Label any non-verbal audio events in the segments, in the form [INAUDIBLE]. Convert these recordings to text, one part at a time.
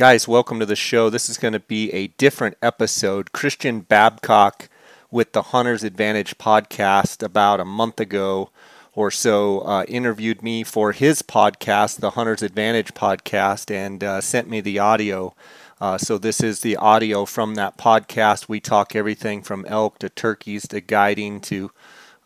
Guys, welcome to the show. This is going to be a different episode. Christian Babcock with the Hunter's Advantage podcast about a month ago or so uh, interviewed me for his podcast, the Hunter's Advantage podcast, and uh, sent me the audio. Uh, so this is the audio from that podcast. We talk everything from elk to turkeys to guiding to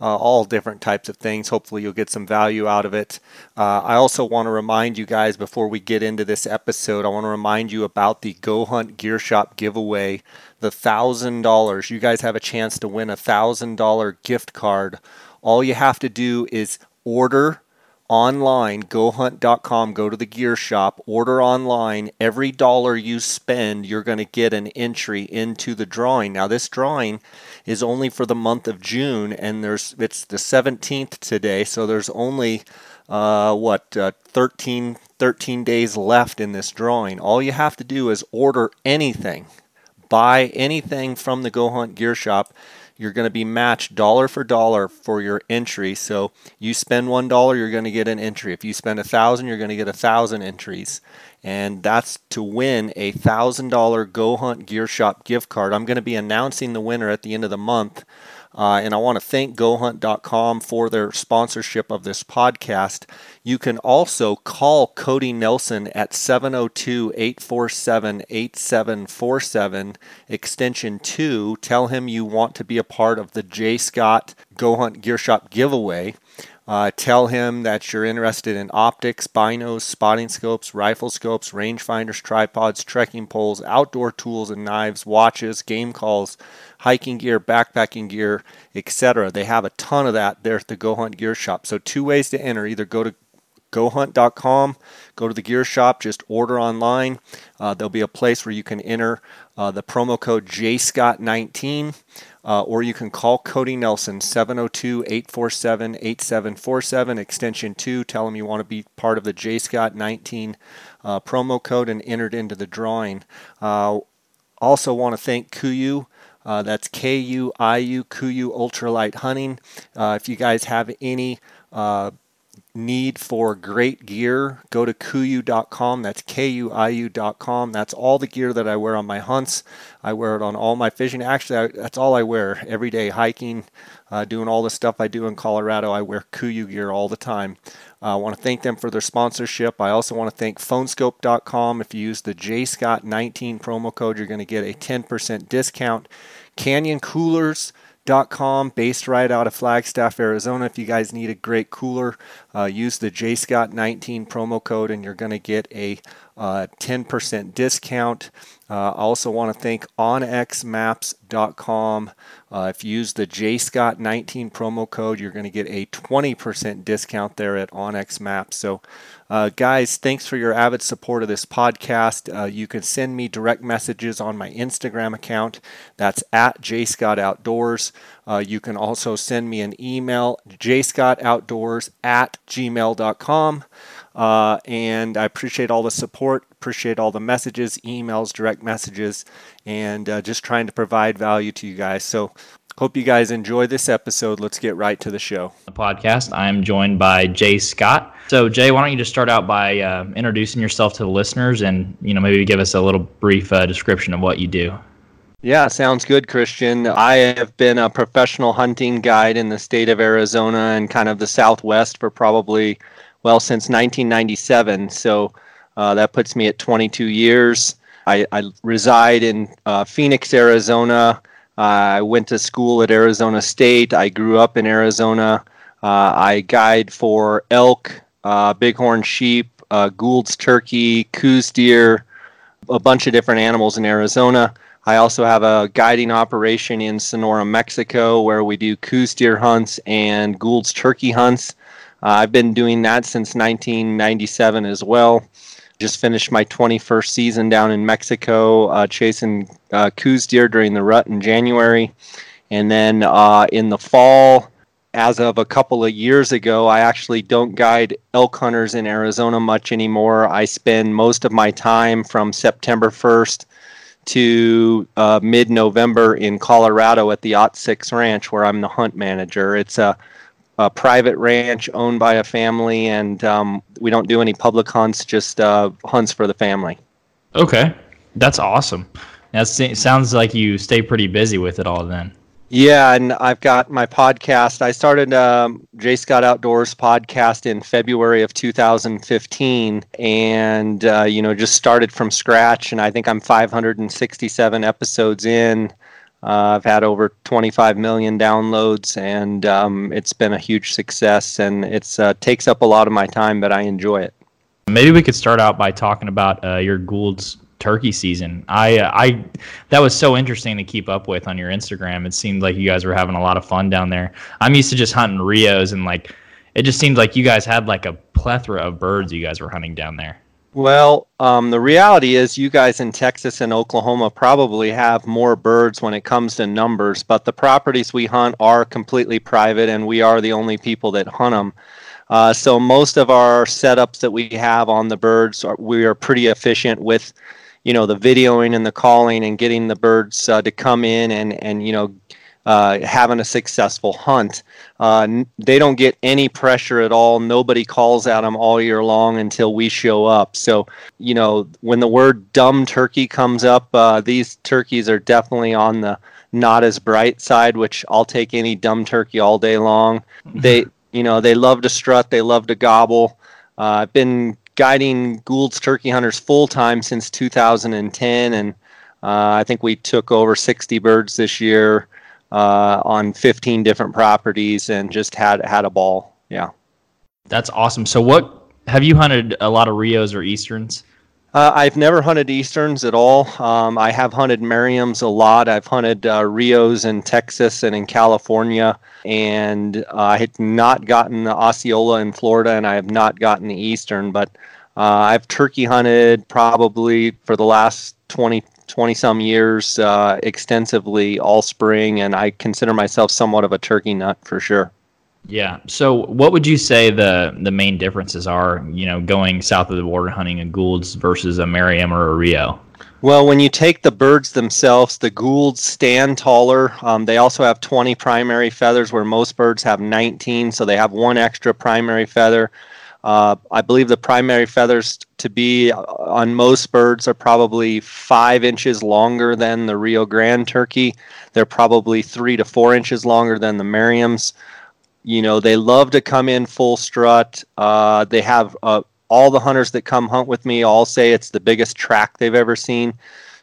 uh, all different types of things. Hopefully, you'll get some value out of it. Uh, I also want to remind you guys before we get into this episode, I want to remind you about the Go Hunt Gear Shop giveaway. The $1,000. You guys have a chance to win a $1,000 gift card. All you have to do is order online, gohunt.com, go to the gear shop, order online. Every dollar you spend, you're going to get an entry into the drawing. Now, this drawing is only for the month of June, and there's it's the 17th today, so there's only uh, what uh, 13 13 days left in this drawing. All you have to do is order anything, buy anything from the Go Hunt Gear Shop you're going to be matched dollar for dollar for your entry. So you spend one dollar, you're going to get an entry. If you spend a thousand, you're going to get a thousand entries, and that's to win a thousand dollar Go Hunt Gear Shop gift card. I'm going to be announcing the winner at the end of the month. Uh, and I want to thank GoHunt.com for their sponsorship of this podcast. You can also call Cody Nelson at 702 847 8747, extension 2. Tell him you want to be a part of the J. Scott Go Hunt Gear Shop giveaway. Uh, tell him that you're interested in optics, binos, spotting scopes, rifle scopes, rangefinders, tripods, trekking poles, outdoor tools and knives, watches, game calls, hiking gear, backpacking gear, etc. They have a ton of that there at the Go Hunt Gear Shop. So two ways to enter: either go to gohunt.com, go to the gear shop, just order online. Uh, there'll be a place where you can enter uh, the promo code JScott19, uh, or you can call Cody Nelson, 702 847 8747, extension 2. Tell him you want to be part of the JScott19 uh, promo code and entered into the drawing. Uh, also, want to thank Kuiu. Uh, that's K U I U, Kuiu Ultralight Hunting. if you guys have any need for great gear, go to kuiu.com. That's K-U-I-U.com. That's all the gear that I wear on my hunts. I wear it on all my fishing. Actually, I, that's all I wear every day hiking, uh, doing all the stuff I do in Colorado. I wear Kuiu gear all the time. Uh, I want to thank them for their sponsorship. I also want to thank phoneskope.com. If you use the JScott19 promo code, you're going to get a 10% discount. Canyon Coolers Com, based right out of Flagstaff, Arizona. If you guys need a great cooler, uh, use the JScott19 promo code and you're going to get a uh, 10% discount. Uh, I also want to thank onxmaps.com. Uh, if you use the JScott19 promo code, you're going to get a 20% discount there at OnX Maps. So, uh, guys, thanks for your avid support of this podcast. Uh, you can send me direct messages on my Instagram account. That's at JScottOutdoors. Uh, you can also send me an email, jscottoutdoors at gmail.com. Uh, and I appreciate all the support, appreciate all the messages, emails, direct messages, and uh, just trying to provide value to you guys. So, hope you guys enjoy this episode. Let's get right to the show. The podcast. I'm joined by Jay Scott. So, Jay, why don't you just start out by uh, introducing yourself to the listeners, and you know maybe give us a little brief uh, description of what you do. Yeah, sounds good, Christian. I have been a professional hunting guide in the state of Arizona and kind of the Southwest for probably well, since 1997. So uh, that puts me at 22 years. I, I reside in uh, Phoenix, Arizona. Uh, I went to school at Arizona State. I grew up in Arizona. Uh, I guide for elk, uh, bighorn sheep, Gould's turkey, Coues deer, a bunch of different animals in Arizona. I also have a guiding operation in Sonora, Mexico, where we do Coues deer hunts and Gould's turkey hunts. Uh, I've been doing that since 1997 as well. Just finished my 21st season down in Mexico, uh, chasing uh, Coues deer during the rut in January. And then uh, in the fall, as of a couple of years ago, I actually don't guide elk hunters in Arizona much anymore. I spend most of my time from September 1st to uh, mid November in Colorado at the Ot 6 Ranch, where I'm the hunt manager. It's a a private ranch owned by a family, and um, we don't do any public hunts, just uh, hunts for the family. Okay, that's awesome. That sounds like you stay pretty busy with it all then. Yeah, and I've got my podcast. I started um, J Scott Outdoors podcast in February of 2015, and uh, you know just started from scratch. And I think I'm 567 episodes in. Uh, I've had over 25 million downloads, and um, it's been a huge success. And it uh, takes up a lot of my time, but I enjoy it. Maybe we could start out by talking about uh, your Gould's turkey season. I uh, I that was so interesting to keep up with on your Instagram. It seemed like you guys were having a lot of fun down there. I'm used to just hunting Rios and like it just seemed like you guys had like a plethora of birds you guys were hunting down there. Well, um, the reality is, you guys in Texas and Oklahoma probably have more birds when it comes to numbers, but the properties we hunt are completely private, and we are the only people that hunt them. Uh, so most of our setups that we have on the birds, are, we are pretty efficient with you know the videoing and the calling and getting the birds uh, to come in and and you know uh, having a successful hunt. Uh, they don't get any pressure at all. Nobody calls at them all year long until we show up. So, you know, when the word dumb turkey comes up, uh, these turkeys are definitely on the not as bright side, which I'll take any dumb turkey all day long. They, you know, they love to strut, they love to gobble. Uh, I've been guiding Gould's turkey hunters full time since 2010, and uh, I think we took over 60 birds this year uh, on 15 different properties, and just had had a ball. Yeah, that's awesome. So, what have you hunted a lot of Rios or Easterns? Uh, I've never hunted Easterns at all. Um, I have hunted Merriam's a lot. I've hunted uh, Rios in Texas and in California, and uh, I had not gotten the Osceola in Florida, and I have not gotten the Eastern. But uh, I've turkey hunted probably for the last 20, 20 some years uh, extensively all spring, and I consider myself somewhat of a turkey nut for sure. Yeah. So, what would you say the the main differences are? You know, going south of the border hunting a Gould's versus a Merriam or a Rio. Well, when you take the birds themselves, the Goulds stand taller. Um, they also have 20 primary feathers, where most birds have 19, so they have one extra primary feather. Uh, I believe the primary feathers to be on most birds are probably five inches longer than the Rio Grande turkey. They're probably three to four inches longer than the Merriams. You know they love to come in full strut. Uh, they have uh, all the hunters that come hunt with me all say it's the biggest track they've ever seen.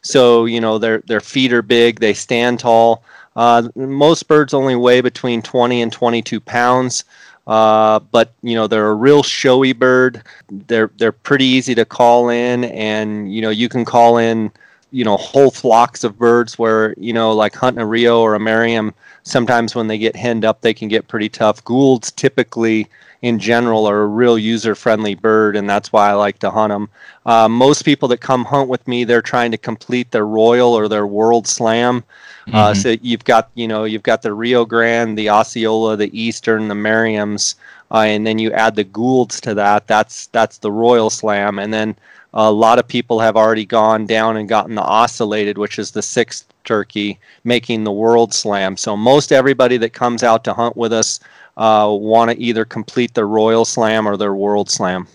So you know their their feet are big. They stand tall. Uh, most birds only weigh between 20 and 22 pounds uh, but you know they're a real showy bird they're they're pretty easy to call in and you know you can call in you know whole flocks of birds where you know like hunting a rio or a merriam sometimes when they get henned up, they can get pretty tough. Goulds typically, in general, are a real user friendly bird, and that's why I like to hunt them. Uh, most people that come hunt with me, they're trying to complete their Royal or their World Slam. Uh, mm-hmm. Uh, so you've got, you know, you've got the Rio Grande, the Osceola, the Eastern, the Merriams, uh, and then you add the Goulds to that. That's that's the Royal Slam, and then a lot of people have already gone down and gotten the ocellated, which is the sixth turkey, making the World Slam. So most everybody that comes out to hunt with us uh, want to either complete their Royal Slam or their World Slam.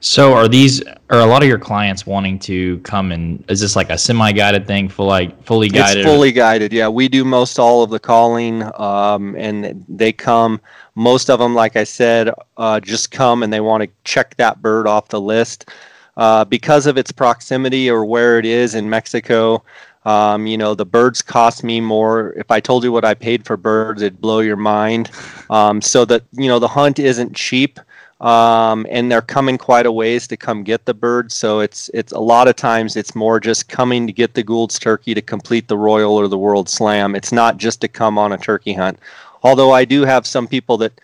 So are these are a lot of your clients wanting to come and is this like a semi-guided thing, full like fully guided? It's fully guided. Yeah, we do most all of the calling, um, and they come. Most of them, like I said, uh, just come and they want to check that bird off the list. Uh, because of its proximity or where it is in Mexico, um, you know, the birds cost me more. If I told you what I paid for birds, it'd blow your mind. Um, so that you know, the hunt isn't cheap, um, and they're coming quite a ways to come get the birds. So it's it's a lot of times it's more just coming to get the Gould's turkey to complete the Royal or the World Slam. It's not just to come on a turkey hunt. Although I do have some people that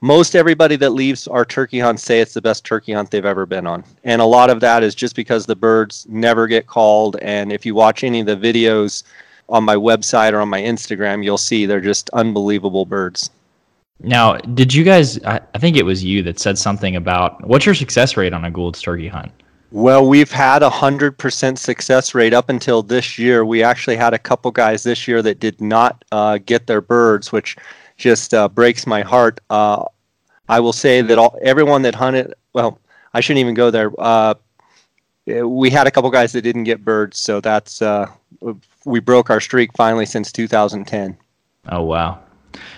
most everybody that leaves our turkey hunt say it's the best turkey hunt they've ever been on. And a lot of that is just because the birds never get called. And if you watch any of the videos on my website or on my Instagram, you'll see they're just unbelievable birds. Now, did you guys, I think it was you that said something about what's your success rate on a Gould's turkey hunt? Well, we've had a hundred percent success rate up until this year. We actually had a couple guys this year that did not uh, get their birds, which just uh, breaks my heart. Uh, I will say that all, everyone that hunted, well, I shouldn't even go there. Uh, we had a couple guys that didn't get birds, so that's uh, we broke our streak finally since 2010. Oh wow!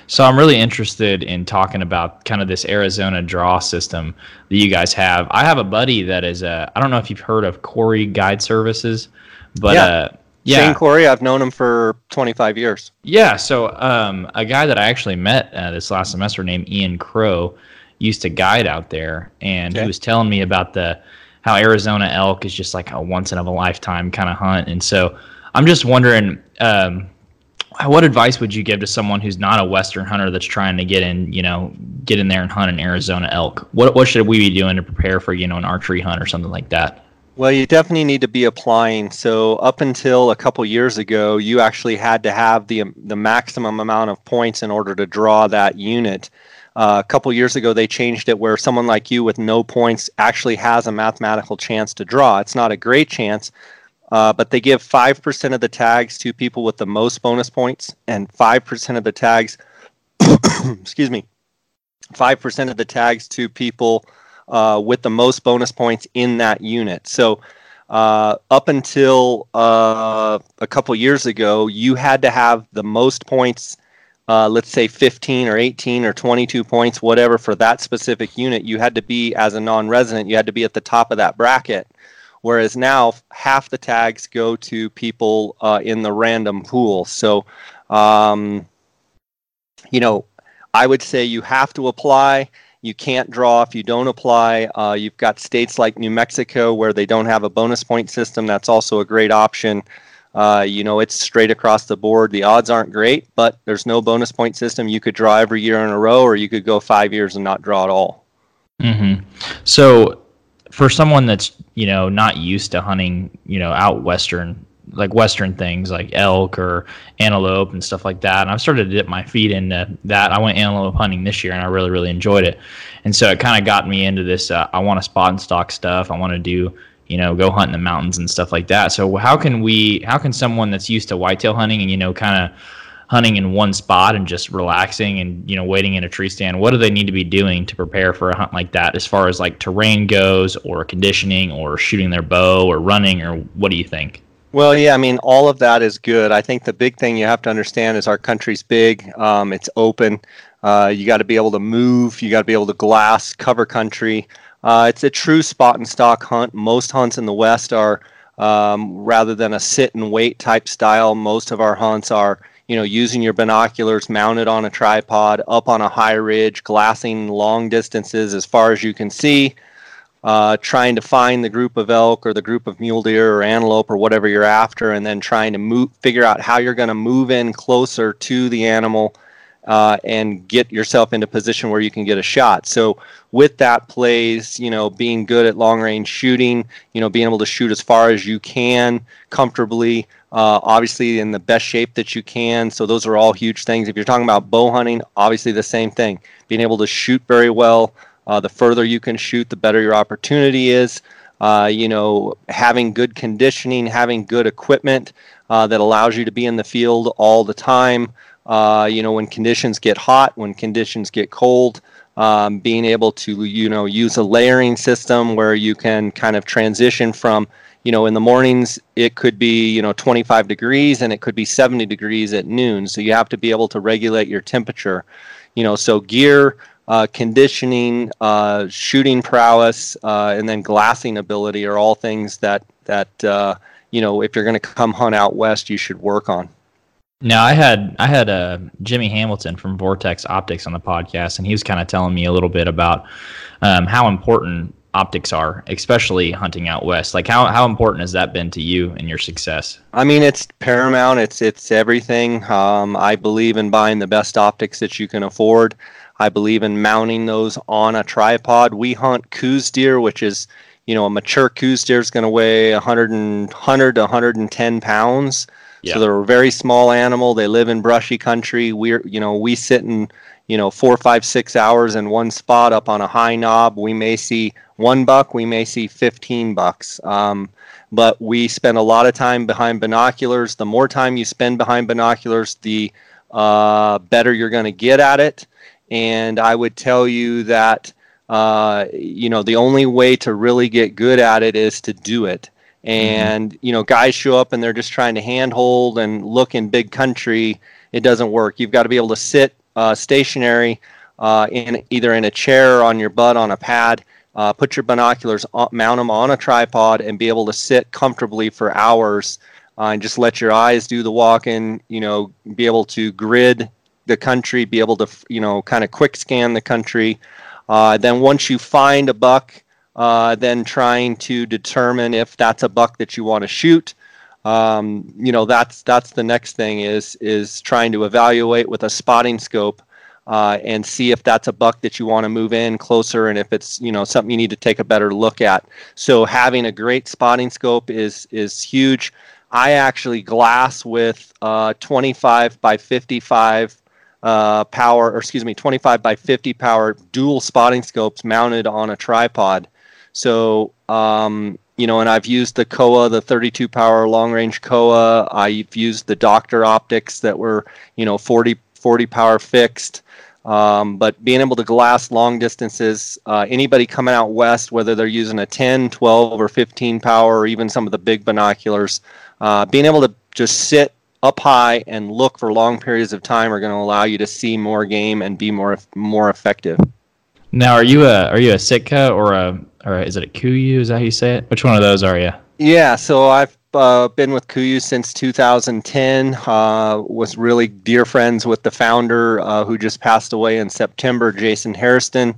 So I'm really interested in talking about kind of this Arizona draw system that you guys have. I have a buddy that is uh, I don't know if you've heard of Corey Guide Services, but yeah. Uh, yeah. Shane Corey, I've known him for 25 years. Yeah, so um, a guy that I actually met uh, this last semester named Ian Crow used to guide out there, and okay. he was telling me about the how Arizona elk is just like a once in a lifetime kind of hunt, and so I'm just wondering. Um, what advice would you give to someone who's not a Western hunter that's trying to get in, you know, get in there and hunt an Arizona elk? What what should we be doing to prepare for, you know, an archery hunt or something like that? Well, you definitely need to be applying. So up until a couple years ago, you actually had to have the the maximum amount of points in order to draw that unit. Uh, a couple years ago, they changed it where someone like you with no points actually has a mathematical chance to draw. It's not a great chance, uh, but they give 5% of the tags to people with the most bonus points and 5% of the tags, [COUGHS] excuse me, 5% of the tags to people uh, with the most bonus points in that unit. So uh, up until uh, a couple years ago, you had to have the most points, uh, let's say 15 or 18 or 22 points, whatever, for that specific unit. You had to be, as a non resident, you had to be at the top of that bracket. Whereas now, half the tags go to people uh, in the random pool. So, um, you know, I would say you have to apply you can't draw if you don't apply. Uh, you've got states like New Mexico where they don't have a bonus point system. That's also a great option. Uh, you know, it's straight across the board. The odds aren't great, but there's no bonus point system. You could draw every year in a row, or you could go five years and not draw at all. Mm-hmm. So, for someone that's you know not used to hunting, you know, out western like western things like elk or antelope and stuff like that. And I've started to dip my feet into that. I went antelope hunting this year and I really really enjoyed it. And so it kind of got me into this. Uh, I want to spot and stock stuff. I want to do you know go hunt in the mountains and stuff like that. So how can we? How can someone that's used to whitetail hunting and you know kind of hunting in one spot and just relaxing and you know waiting in a tree stand what do they need to be doing to prepare for a hunt like that as far as like terrain goes or conditioning or shooting their bow or running or what do you think well, yeah, I mean, all of that is good. I think the big thing you have to understand is our country's big. Um, it's open. Uh, you got to be able to move. You got to be able to glass, cover country. Uh, it's a true spot and stock hunt. Most hunts in the West are um, rather than a sit and wait type style. Most of our hunts are, you know, using your binoculars mounted on a tripod, up on a high ridge, glassing long distances as far as you can see uh, trying to find the group of elk or the group of mule deer or antelope or whatever you're after, and then trying to move, figure out how you're going to move in closer to the animal uh, and get yourself into position where you can get a shot. So with that plays, you know, being good at long range shooting, you know, being able to shoot as far as you can comfortably, uh, obviously in the best shape that you can. So those are all huge things. If you're talking about bow hunting, obviously the same thing. Being able to shoot very well, uh, the further you can shoot, the better your opportunity is. Uh, you know, having good conditioning, having good equipment uh, that allows you to be in the field all the time. Uh, you know, when conditions get hot, when conditions get cold, um, being able to you know use a layering system where you can kind of transition from you know in the mornings it could be you know 25 degrees and it could be 70 degrees at noon so you have to be able to regulate your temperature you know so gear uh, conditioning, uh, shooting prowess, uh, and then glassing ability are all things that that uh, you know if you're going to come hunt out west, you should work on. Now I had I had uh, Jimmy Hamilton from Vortex Optics on the podcast, and he was kind of telling me a little bit about um, how important optics are, especially hunting out west. Like how how important has that been to you and your success? I mean, it's paramount. It's it's everything. Um, I believe in buying the best optics that you can afford. I believe in mounting those on a tripod. We hunt Coues deer, which is, you know, a mature Coues deer is going to weigh 100, and, 100 to 110 pounds. Yeah. So they're a very small animal. They live in brushy country. We're, you know, we sit in, you know, four, five, six hours in one spot up on a high knob. We may see one buck, we may see 15 bucks. Um, but we spend a lot of time behind binoculars. The more time you spend behind binoculars, the uh, better you're going to get at it. And I would tell you that uh, you know, the only way to really get good at it is to do it. Mm-hmm. And mm-hmm. you know, guys show up and they're just trying to handhold and look in big country. It doesn't work. You've got to be able to sit uh, stationary uh, in either in a chair or on your butt on a pad. Uh, put your binoculars, on, mount them on a tripod, and be able to sit comfortably for hours, uh, and just let your eyes do the walking. You know, be able to grid the country, be able to you know kind of quick scan the country. Uh, then once you find a buck, uh, then trying to determine if that's a buck that you want to shoot. Um, you know that's that's the next thing is is trying to evaluate with a spotting scope uh, and see if that's a buck that you want to move in closer and if it's you know something you need to take a better look at. So having a great spotting scope is is huge. I actually glass with uh, 25 by 55 uh, power, or excuse me, 25 by 50 power dual spotting scopes mounted on a tripod. So, um, you know, and I've used the Kowa, the 32 power long range Kowa. I've used the Docter optics that were, you know, 40, 40 power fixed. Um, but being able to glass long distances, uh, anybody coming out west, whether they're using a 10, 12, or 15 power, or even some of the big binoculars, uh, being able to just sit up high and look for long periods of time are going to allow you to see more game and be more more effective. Now, are you a are you a Sitka or a or is it a Kuiu? Is that how you say it? Which one of those are you? Yeah, so I've uh, been with Kuiu since 2010. Uh, was really dear friends with the founder uh, who just passed away in September, Jason Hairston.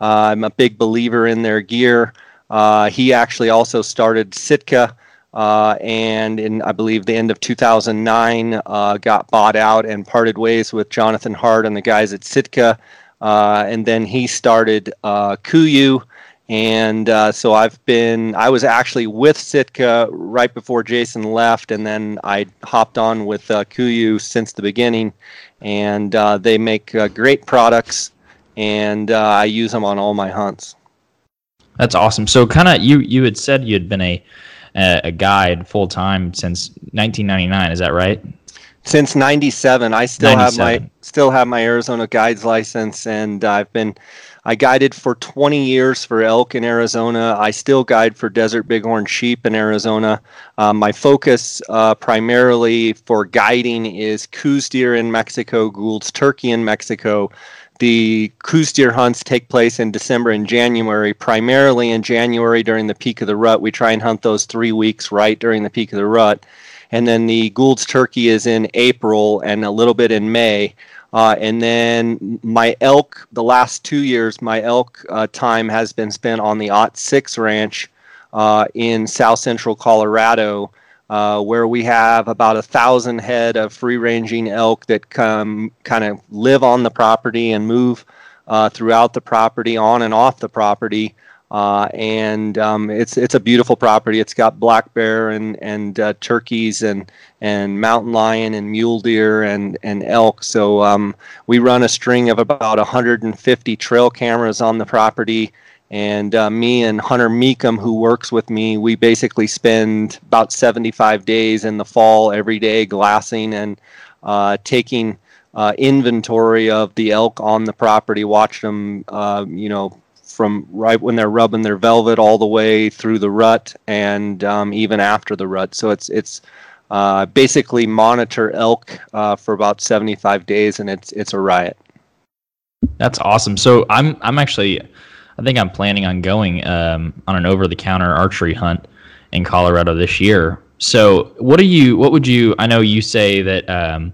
Uh, I'm a big believer in their gear. Uh, he actually also started Sitka uh, and in I believe the end of 2009 uh, got bought out and parted ways with Jonathan Hart and the guys at Sitka, and then he started Kuiu. And uh, so I've been, I was actually with Sitka right before Jason left, and then I hopped on with uh, Kuiu since the beginning. And uh, they make great products, and I use them on all my hunts. That's awesome. So, kind of, you you had said you had been a a guide full time since 1999. Is that right? Since '97, I still 97. have my still have my Arizona guides license, and I've been I guided for 20 years for elk in Arizona. I still guide for desert bighorn sheep in Arizona. Uh, my focus uh, primarily for guiding is Coues deer in Mexico, Gould's turkey in Mexico, the Coues deer hunts take place in December and January, primarily in January during the peak of the rut. We try and hunt those three weeks right during the peak of the rut. And then the Gould's turkey is in April and a little bit in May. Uh, and then my elk, the last two years, my elk uh, time has been spent on the Ot 6 ranch uh, in south central Colorado uh, where we have about a thousand head of free ranging elk that come kind of live on the property and move uh, throughout the property, on and off the property. Uh, and um, it's it's a beautiful property. It's got black bear and and uh, turkeys and and mountain lion and mule deer and and elk. So um, we run a string of about 150 trail cameras on the property and uh, me and Hunter Meekum, who works with me, we basically spend about 75 days in the fall every day glassing and uh, taking uh, inventory of the elk on the property, watch them, uh, you know, from right when they're rubbing their velvet all the way through the rut and um, even after the rut. So it's it's uh, basically monitor elk uh, for about 75 days, and it's it's a riot. That's awesome. So I'm I'm actually I think I'm planning on going um, on an over-the-counter archery hunt in Colorado this year. So, what do you? What would you? I know you say that um,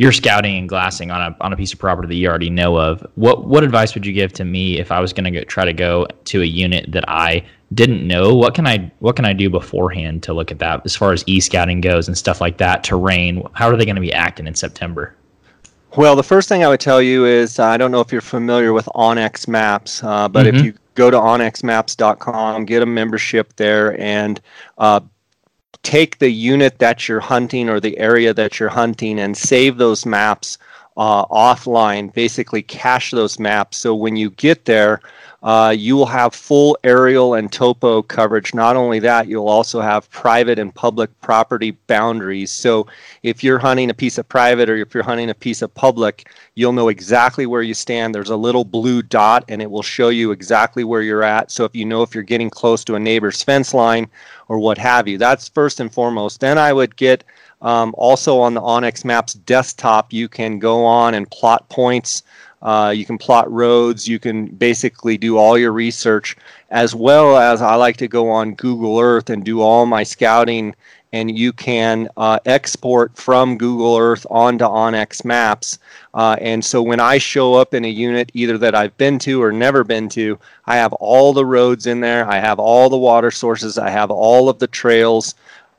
you're scouting and glassing on a on a piece of property that you already know of. What what advice would you give to me if I was going to try to go to a unit that I didn't know? What can I what can I do beforehand to look at that as far as e scouting goes and stuff like that? Terrain. How are they going to be acting in September? Well, the first thing I would tell you is uh, I don't know if you're familiar with onX Maps, uh, but mm-hmm. if you go to onxmaps.com, get a membership there, and uh, take the unit that you're hunting or the area that you're hunting and save those maps uh, offline. Basically, cache those maps so when you get there, uh, you will have full aerial and topo coverage. Not only that, you'll also have private and public property boundaries. So if you're hunting a piece of private or if you're hunting a piece of public, you'll know exactly where you stand. There's a little blue dot and it will show you exactly where you're at. So if you know if you're getting close to a neighbor's fence line or what have you, that's first and foremost. Then I would get um, also on the onX Maps desktop, you can go on and plot points. Uh, you can plot roads. You can basically do all your research, as well as I like to go on Google Earth and do all my scouting. And you can uh, export from Google Earth onto onX Maps. Uh, and so when I show up in a unit, either that I've been to or never been to, I have all the roads in there. I have all the water sources. I have all of the trails.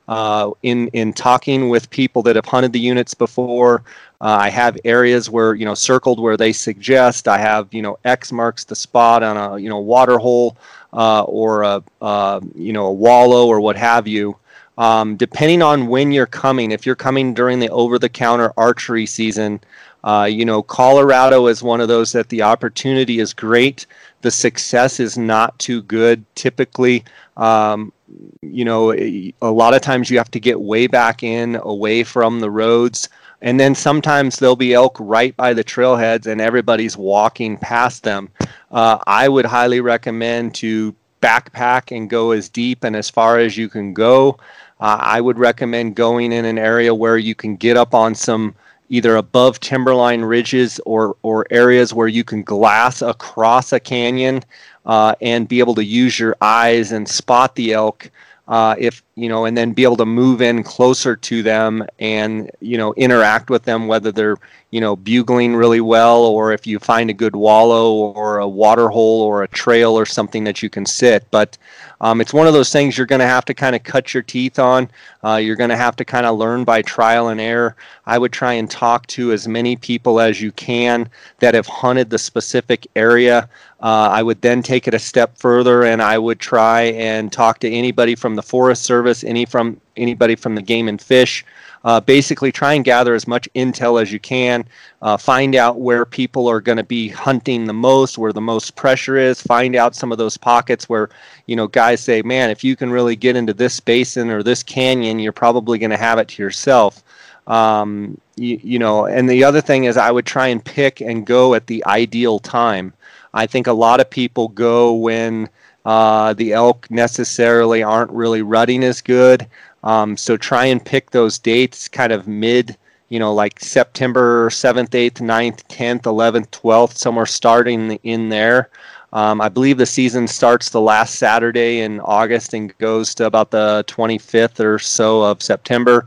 Uh, in in talking with people that have hunted the units before, uh, I have areas where you know circled where they suggest. I have you know X marks the spot on a you know water hole uh, or a uh, you know a wallow or what have you. Um, depending on when you're coming, if you're coming during the over-the-counter archery season, uh, you know Colorado is one of those that the opportunity is great. The success is not too good. Typically, um, you know, a lot of times you have to get way back in, away from the roads. And then sometimes there'll be elk right by the trailheads and everybody's walking past them. Uh, I would highly recommend to backpack and go as deep and as far as you can go. Uh, I would recommend going in an area where you can get up on some either above timberline ridges or, or areas where you can glass across a canyon uh, and be able to use your eyes and spot the elk uh, if you know and then be able to move in closer to them and you know interact with them whether they're you know bugling really well or if you find a good wallow or a water hole or a trail or something that you can sit but um, it's one of those things you're going to have to kind of cut your teeth on. Uh, you're going to have to kind of learn by trial and error. I would try and talk to as many people as you can that have hunted the specific area. Uh, I would then take it a step further and I would try and talk to anybody from the Forest Service, any from anybody from the Game and Fish. Uh, basically, try and gather as much intel as you can. Uh, find out where people are going to be hunting the most, where the most pressure is. Find out some of those pockets where you know guys say, "Man, if you can really get into this basin or this canyon, you're probably going to have it to yourself." Um, you, you know, and the other thing is, I would try and pick and go at the ideal time. I think a lot of people go when uh, the elk necessarily aren't really rutting as good. Um, so try and pick those dates kind of mid, you know, like September 7th, 8th, 9th, 10th, 11th, 12th, somewhere starting in there. Um, I believe the season starts the last Saturday in August and goes to about the 25th or so of September.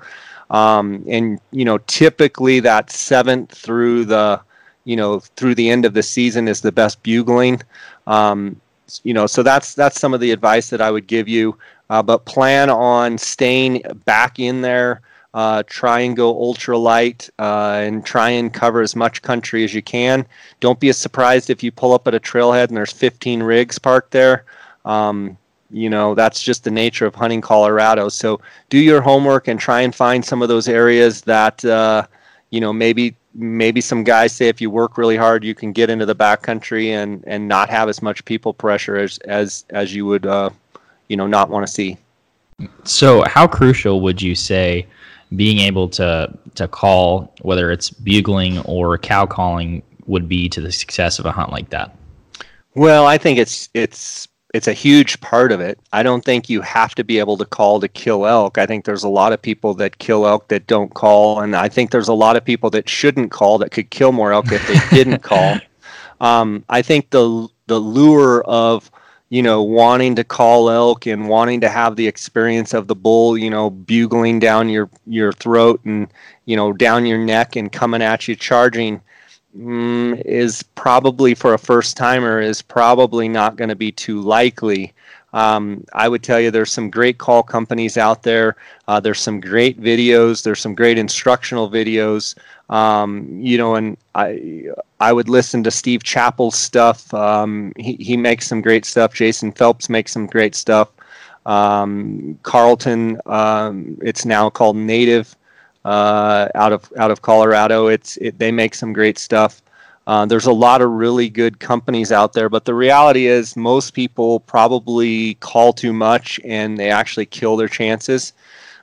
Um, and, you know, typically that 7th through the, you know, through the end of the season is the best bugling. Um, you know, so that's that's some of the advice that I would give you. Uh, but plan on staying back in there. Uh, try and go ultra light uh, and try and cover as much country as you can. Don't be surprised if you pull up at a trailhead and there's 15 rigs parked there. Um, you know, that's just the nature of hunting Colorado. So do your homework and try and find some of those areas that, uh, you know, maybe maybe some guys say if you work really hard, you can get into the backcountry and and not have as much people pressure as as as you would uh, you know not want to see. So, how crucial would you say being able to to call, whether it's bugling or cow calling, would be to the success of a hunt like that? Well, I think it's it's it's a huge part of it. I don't think you have to be able to call to kill elk. I think there's a lot of people that kill elk that don't call, and I think there's a lot of people that shouldn't call that could kill more elk if they [LAUGHS] didn't call. Um, I think the the lure of you know, wanting to call elk and wanting to have the experience of the bull, you know, bugling down your your throat and you know down your neck and coming at you charging mm, is probably for a first timer is probably not going to be too likely. Um, I would tell you there's some great call companies out there. Uh, there's some great videos. There's some great instructional videos. Um, you know, and I I would listen to Steve Chappell's stuff. Um, he he makes some great stuff. Jason Phelps makes some great stuff. Um, Carlton, um, it's now called Native, uh, out of out of Colorado. It's it, they make some great stuff. Uh, there's a lot of really good companies out there, but the reality is most people probably call too much and they actually kill their chances.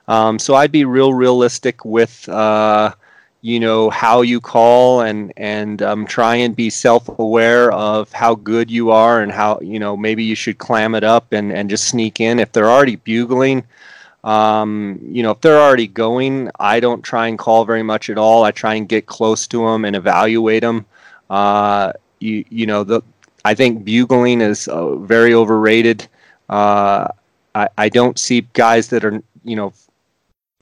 Um, so I'd be real realistic with uh, you know how you call and and um, try and be self-aware of how good you are and how you know maybe you should clam it up and and just sneak in if they're already bugling. Um, you know, if they're already going, I don't try and call very much at all. I try and get close to them and evaluate them. Uh, you you know the I think bugling is uh, very overrated. Uh, I I don't see guys that are you know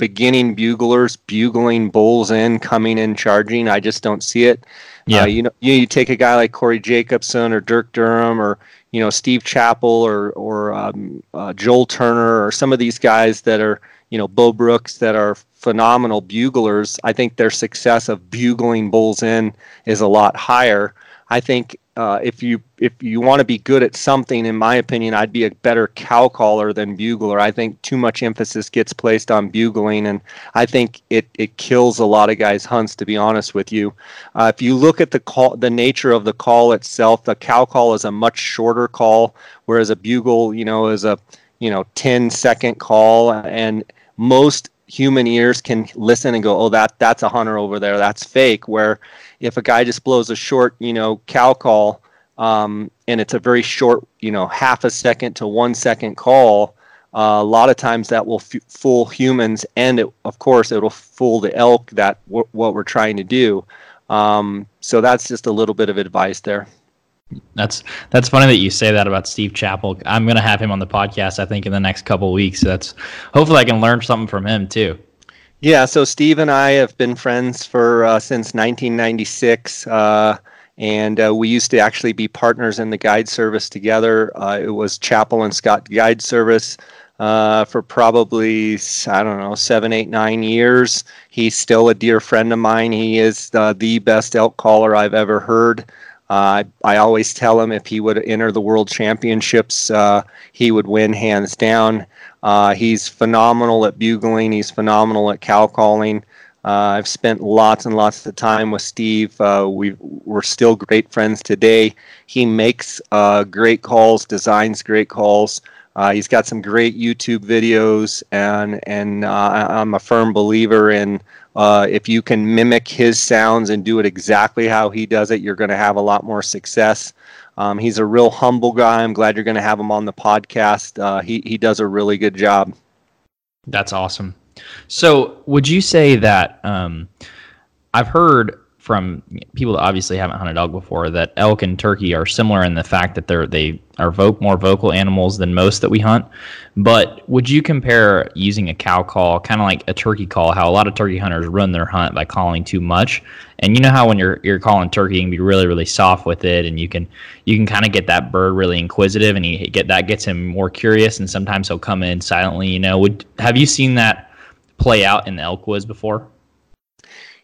beginning buglers bugling bulls in, coming in, charging. I just don't see it. Yeah. Uh, you know, you, you take a guy like Corey Jacobsen or Dirk Durham or you know Steve Chappell or or um, uh, Joel Turner or some of these guys that are you know Bo Brooks that are phenomenal buglers. I think their success of bugling bulls in is a lot higher. I think uh, if you if you want to be good at something, in my opinion, I'd be a better cow caller than bugler. I think too much emphasis gets placed on bugling, and I think it it kills a lot of guys' hunts. To be honest with you, uh, if you look at the call, the nature of the call itself, the cow call is a much shorter call, whereas a bugle, you know, is a you know 10 second call, and most human ears can listen and go, oh, that that's a hunter over there, that's fake. Where if a guy just blows a short, you know, cow call, um, and it's a very short, you know, half a second to one second call, uh, a lot of times that will f- fool humans, and it, of course, it'll fool the elk that w- what we're trying to do. Um, so that's just a little bit of advice there. That's that's funny that you say that about Steve Chappell. I'm gonna have him on the podcast. I think in the next couple weeks. That's hopefully I can learn something from him too. Yeah, so Steve and I have been friends for uh, since 1996, uh, and uh, we used to actually be partners in the guide service together. Uh, it was Chappell and Scott Guide Service uh, for probably I don't know seven, eight, nine years. He's still a dear friend of mine. He is uh, the best elk caller I've ever heard. Uh, I, I always tell him if he would enter the world championships, uh, he would win hands down. Uh, he's phenomenal at bugling. He's phenomenal at cow calling. Uh, I've spent lots and lots of time with Steve. Uh, we we're still great friends today. He makes uh, great calls, designs great calls. Uh, he's got some great YouTube videos, and and uh, I'm a firm believer in if you can mimic his sounds and do it exactly how he does it, you're going to have a lot more success. Um, he's a real humble guy. I'm glad you're going to have him on the podcast. Uh, he he does a really good job. That's awesome. So, would you say that um, I've heard from people that obviously haven't hunted elk before that elk and turkey are similar in the fact that they're they are more vocal animals than most that we hunt. But would you compare using a cow call, kind of like a turkey call, how a lot of turkey hunters run their hunt by calling too much? And you know how when you're you're calling turkey, you can be really really soft with it, and you can you can kind of get that bird really inquisitive, and you get that gets him more curious, and sometimes he'll come in silently. You know, would have you seen that play out in the elk woods before?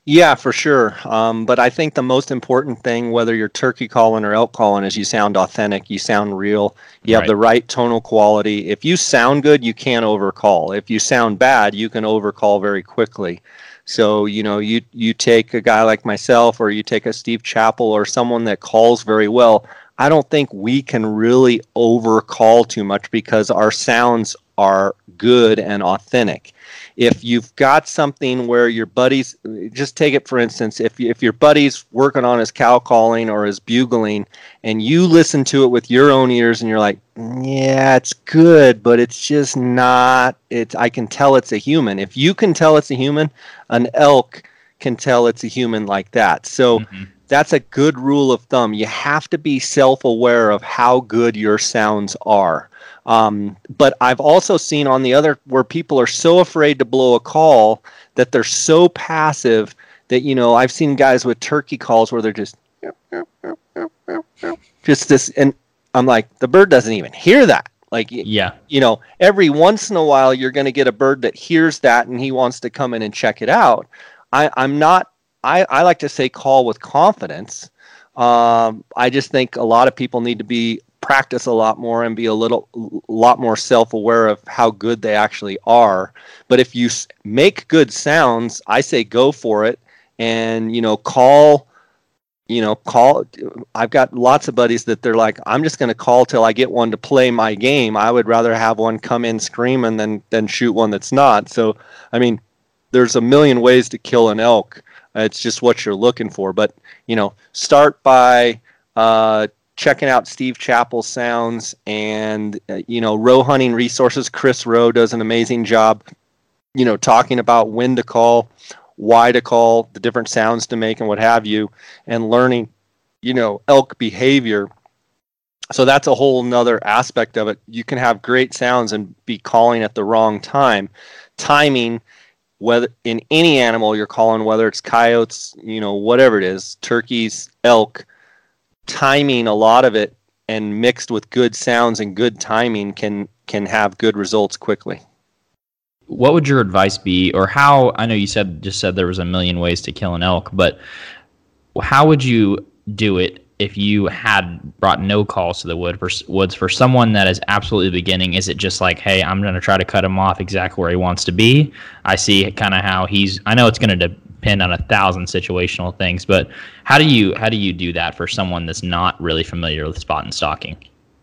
Yeah, for sure. Um, but I think the most important thing, whether you're turkey calling or elk calling, is you sound authentic, you sound real, you right. have the right tonal quality. If you sound good, you can't overcall. If you sound bad, you can overcall very quickly. So you know, you you take a guy like myself, or you take a Steve Chappell, or someone that calls very well. I don't think we can really overcall too much because our sounds are good and authentic if you've got something where your buddies just take it for instance if, if your buddy's working on his cow calling or his bugling and you listen to it with your own ears and you're like yeah it's good but it's just not it's i can tell it's a human. If you can tell it's a human an elk can tell it's a human like that. So mm-hmm. that's a good rule of thumb. You have to be self-aware of how good your sounds are um, but I've also seen on the other where people are so afraid to blow a call that they're so passive that you know I've seen guys with turkey calls where they're just just this, and I'm like the bird doesn't even hear that. Like yeah, you know, every once in a while you're going to get a bird that hears that and he wants to come in and check it out. I, I'm not. I, I like to say call with confidence. Um, I just think a lot of people need to be practice a lot more and be a little lot more self-aware of how good they actually are but if you make good sounds i say go for it and you know call you know, call. I've got lots of buddies that they're like, I'm just going to call till I get one to play my game. I would rather have one come in screaming than than shoot one that's not. So, I mean, there's a million ways to kill an elk. It's just what you're looking for. But you know, start by uh, checking out Steve Chappell sounds and uh, you know Rowe Hunting Resources. Chris Rowe does an amazing job. You know, talking about when to call, why to call, the different sounds to make, and what have you, and learning, you know, elk behavior. So that's a whole nother aspect of it. You can have great sounds and be calling at the wrong time. Timing, whether in any animal you're calling, whether it's coyotes, you know, whatever it is, turkeys, elk, timing a lot of it and mixed with good sounds and good timing can can have good results quickly. What would your advice be or how i know you said just said there was a million ways to kill an elk but how would you do it if you had brought no calls to the wood for, woods for someone that is absolutely beginning? Is it just like hey i'm going to try to cut him off exactly where he wants to be. I see kind of how he's i know it's going to depend on a thousand situational things but how do you how do you do that for someone that's not really familiar with spot and stalking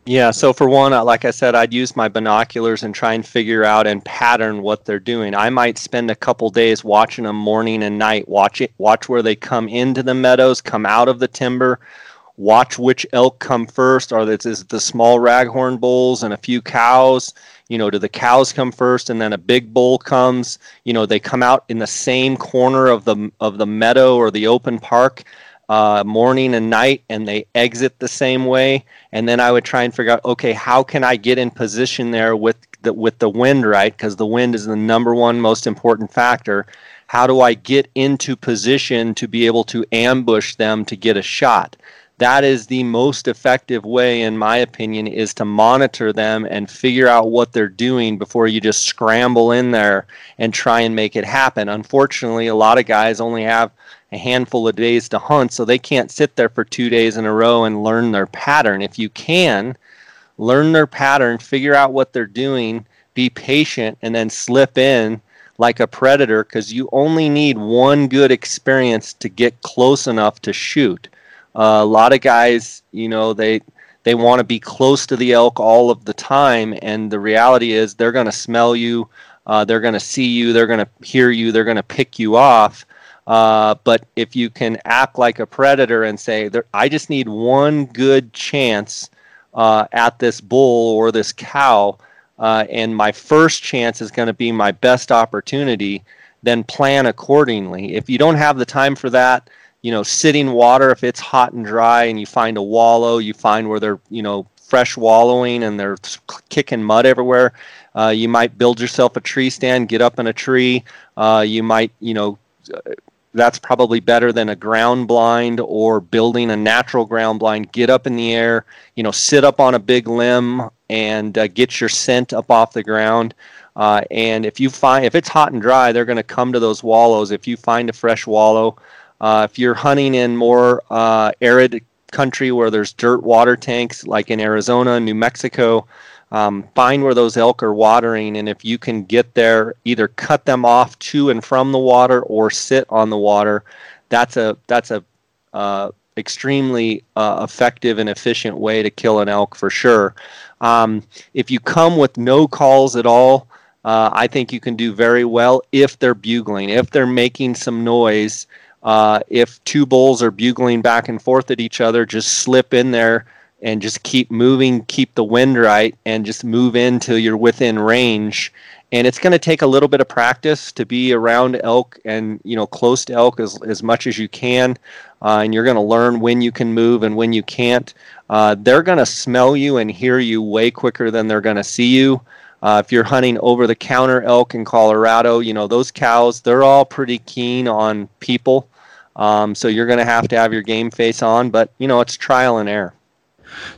yeah, so for one, uh, like I said, I'd use my binoculars and try and figure out and pattern what they're doing. I might spend a couple days watching them morning and night, watch it, watch where they come into the meadows, come out of the timber, watch which elk come first. Are is the small raghorn bulls and a few cows? You know, do the cows come first and then a big bull comes? You know, they come out in the same corner of the of the meadow or the open park uh, morning and night and they exit the same way. And then i would try and figure out okay how can i get in position there with the with the wind right? Because the wind is the number one most important factor. How do i get into position to be able to ambush them to get a shot that is the most effective way in my opinion is to monitor them and figure out what they're doing before you just scramble in there and try and make it happen unfortunately a lot of guys only have a handful of days to hunt, so they can't sit there for two days in a row and learn their pattern. If you can, learn their pattern, figure out what they're doing, be patient, and then slip in like a predator because you only need one good experience to get close enough to shoot. Uh, a lot of guys, you know, they they want to be close to the elk all of the time, and the reality is they're going to smell you, uh, they're going to see you, they're going to hear you, they're going to pick you off. Uh, but if you can act like a predator and say, I just need one good chance uh, at this bull or this cow, uh, and my first chance is going to be my best opportunity, then plan accordingly. If you don't have the time for that, you know, sitting water, if it's hot and dry and you find a wallow, you find where they're, you know, fresh wallowing and they're kicking mud everywhere. Uh, you might build yourself a tree stand, get up in a tree. Uh, you might, you know, that's probably better than a ground blind or building a natural ground blind. Get up in the air, you know, sit up on a big limb and uh, get your scent up off the ground. Uh, and if you find if it's hot and dry, they're going to come to those wallows. If you find a fresh wallow, uh, if you're hunting in more uh, arid country where there's dirt water tanks, like in Arizona, New Mexico, um, find where those elk are watering, and if you can get there, either cut them off to and from the water or sit on the water. That's a that's a uh, extremely uh, effective and efficient way to kill an elk for sure. Um, if you come with no calls at all, uh, I think you can do very well if they're bugling, if they're making some noise. Uh, if two bulls are bugling back and forth at each other, just slip in there and just keep moving, keep the wind right, and just move in till you're within range. And it's going to take a little bit of practice to be around elk and you know close to elk as, as much as you can, uh, and you're going to learn when you can move and when you can't. Uh, they're going to smell you and hear you way quicker than they're going to see you. Uh, if you're hunting over the counter elk in Colorado, you know those cows they're all pretty keen on people. Um, so you're going to have to have your game face on, but you know it's trial and error.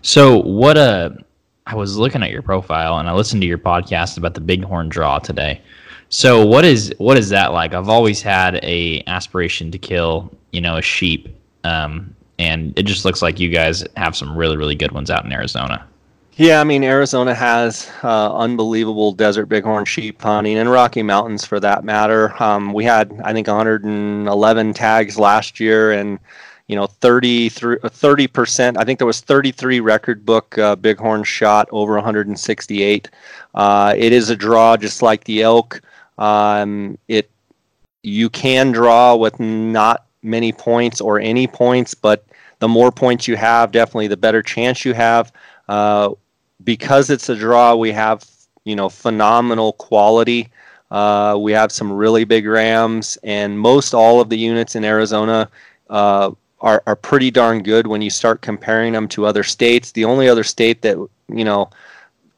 So what a uh, I was looking at your profile and I listened to your podcast about the bighorn draw today. So what is what is that like? I've always had a aspiration to kill, you know, a sheep, um, and it just looks like you guys have some really really good ones out in Arizona. Yeah, I mean Arizona has uh, unbelievable desert bighorn sheep hunting, and Rocky Mountains for that matter. Um, we had I think 111 tags last year, and you know 30 30 percent. I think there was 33 record book uh, bighorn shot over 168. Uh, it is a draw just like the elk. Um, it you can draw with not many points or any points, but the more points you have, definitely the better chance you have. Uh, because it's a draw, we have you know phenomenal quality. Uh, we have some really big rams, and most all of the units in Arizona uh, are are pretty darn good when you start comparing them to other states. The only other state that you know.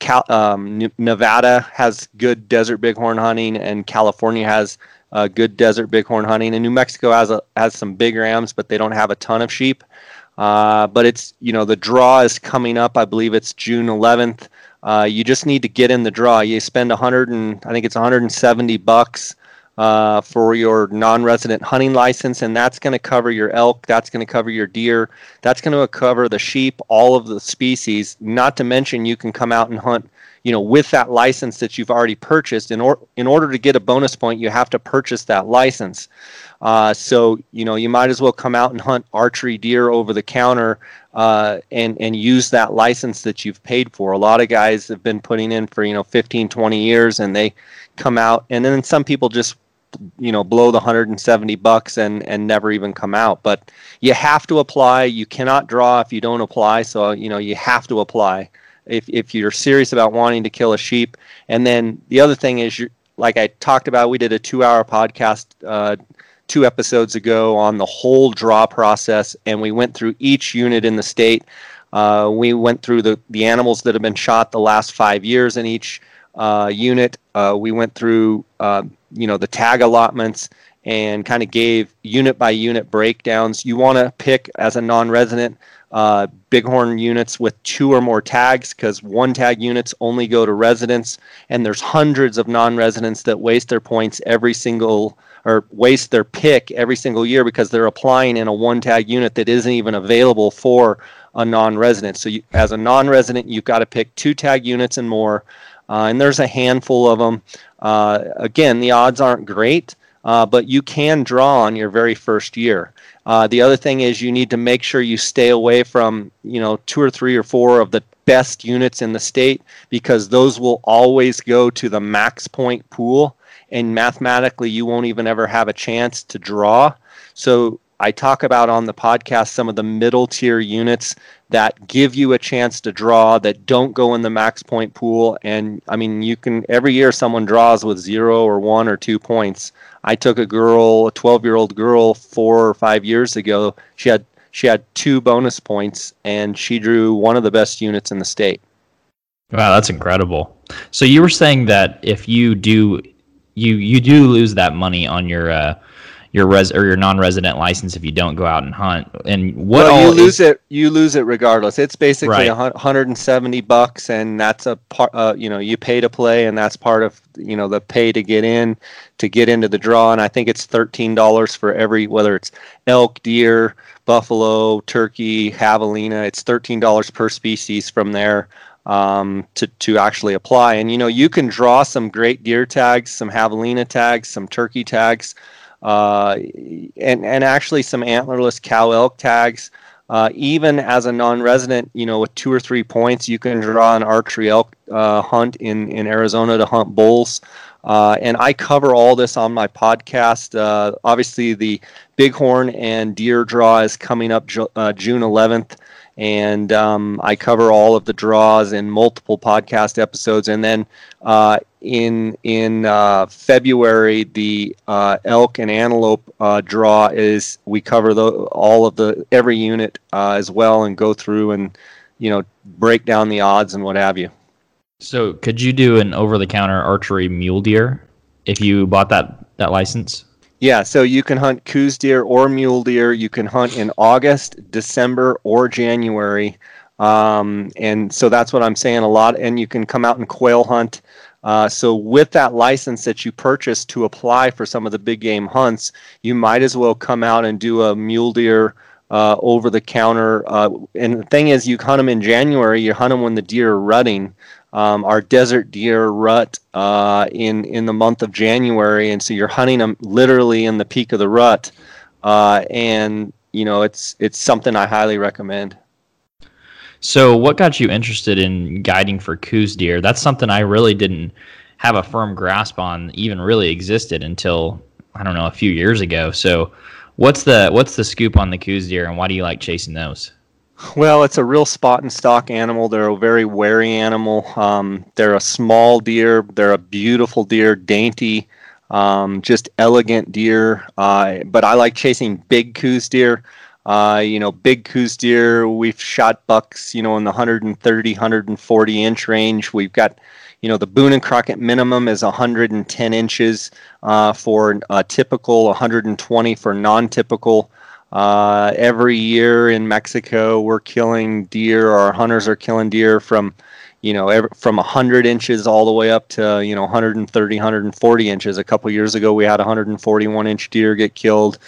Cal, um, Nevada has good desert bighorn hunting, and California has uh, good desert bighorn hunting. And New Mexico has a, has some big rams, but they don't have a ton of sheep. Uh, but it's you know the draw is coming up. I believe it's June 11th. Uh, you just need to get in the draw. You spend 100 and I think it's 170 bucks uh, for your non-resident hunting license, and that's going to cover your elk. That's going to cover your deer. That's going to cover the sheep, all of the species. Not to mention, you can come out and hunt. You know, with that license that you've already purchased, in, or, in order to get a bonus point, you have to purchase that license. Uh, so you know you might as well come out and hunt archery deer over the counter uh, and and use that license that you've paid for. A lot of guys have been putting in for you know 15, 20 years, and they come out, and then some people just you know blow the 170 bucks and and never even come out. But you have to apply. You cannot draw if you don't apply. So you know you have to apply if if you're serious about wanting to kill a sheep. And then the other thing is you like I talked about, we did a two-hour podcast uh, two episodes ago on the whole draw process, and we went through each unit in the state. Uh, we went through the, the animals that have been shot the last five years in each uh, unit. Uh, we went through, uh, you know, the tag allotments and kind of gave unit by unit breakdowns. You want to pick as a non-resident uh, bighorn units with two or more tags because one tag units only go to residents, and there's hundreds of non-residents that waste their points every single or waste their pick every single year because they're applying in a one tag unit that isn't even available for a non-resident. So you, as a non-resident, you've got to pick two tag units and more, and there's a handful of them. Uh, again, the odds aren't great, uh, but you can draw on your very first year. Uh, the other thing is you need to make sure you stay away from you know two or three or four of the best units in the state because those will always go to the max point pool and mathematically you won't even ever have a chance to draw. So I talk about on the podcast some of the middle tier units that give you a chance to draw that don't go in the max point pool. And I mean, you can every year someone draws with zero or one or two points. I took a girl, a 12 year old girl, four or five years ago. She had she had two bonus points and she drew one of the best units in the state. Wow, that's incredible. So you were saying that if you do you you do lose that money on your uh, your res or your non-resident license if you don't go out and hunt. And what well, you lose is, it you lose it regardless. It's basically right. 170 bucks, and that's a part. Uh, you know, you pay to play, and that's part of you know the pay to get in to get into the draw. And I think it's thirteen dollars for every whether it's elk, deer, buffalo, turkey, javelina. It's thirteen dollars per species from there um, to to actually apply. And you know, you can draw some great deer tags, some javelina tags, some turkey tags, uh, and and actually some antlerless cow elk tags. Uh, even as a non-resident, you know, with two or three points, you can draw an archery elk uh, hunt in in Arizona to hunt bulls. Uh, and I cover all this on my podcast. Uh, obviously, the bighorn and deer draw is coming up Ju- June 11th and um, I cover all of the draws in multiple podcast episodes. And then uh, in in uh, February, the uh, elk and antelope uh, draw is we cover the all of the every unit uh, as well and go through and you know break down the odds and what have you. So, could you do an over-the-counter archery mule deer if you bought that that license? Yeah, so you can hunt Coues deer or mule deer. You can hunt in August, December, or January. Um, and so that's what I'm saying a lot. And you can come out and quail hunt. Uh, so with that license that you purchased to apply for some of the big game hunts, you might as well come out and do a mule deer uh, over the counter. Uh, and the thing is, you hunt them in January. You hunt them when the deer are rutting um, our desert deer rut uh, in in the month of January, and so you're hunting them literally in the peak of the rut. Uh, and you know, it's it's something I highly recommend. So, what got you interested in guiding for Coues deer? That's something I really didn't have a firm grasp on, even really existed until I don't know a few years ago. So, what's the what's the scoop on the Coues deer, and why do you like chasing those? Well, it's a real spot and stock animal. They're a very wary animal. Um, they're a small deer. They're a beautiful deer, dainty, um, just elegant deer. Uh, but I like chasing big Coues deer. Uh, you know, big Coues deer, we've shot bucks, you know, in the 130, 140 inch range. We've got, you know, the Boone and Crockett minimum is 110 inches uh, for a typical, 120 for non-typical. Uh, every year in Mexico, we're killing deer, our hunters are killing deer from, you know, every, from 100 inches all the way up to, you know, 130, 140 inches. A couple years ago, we had 141 inch deer get killed.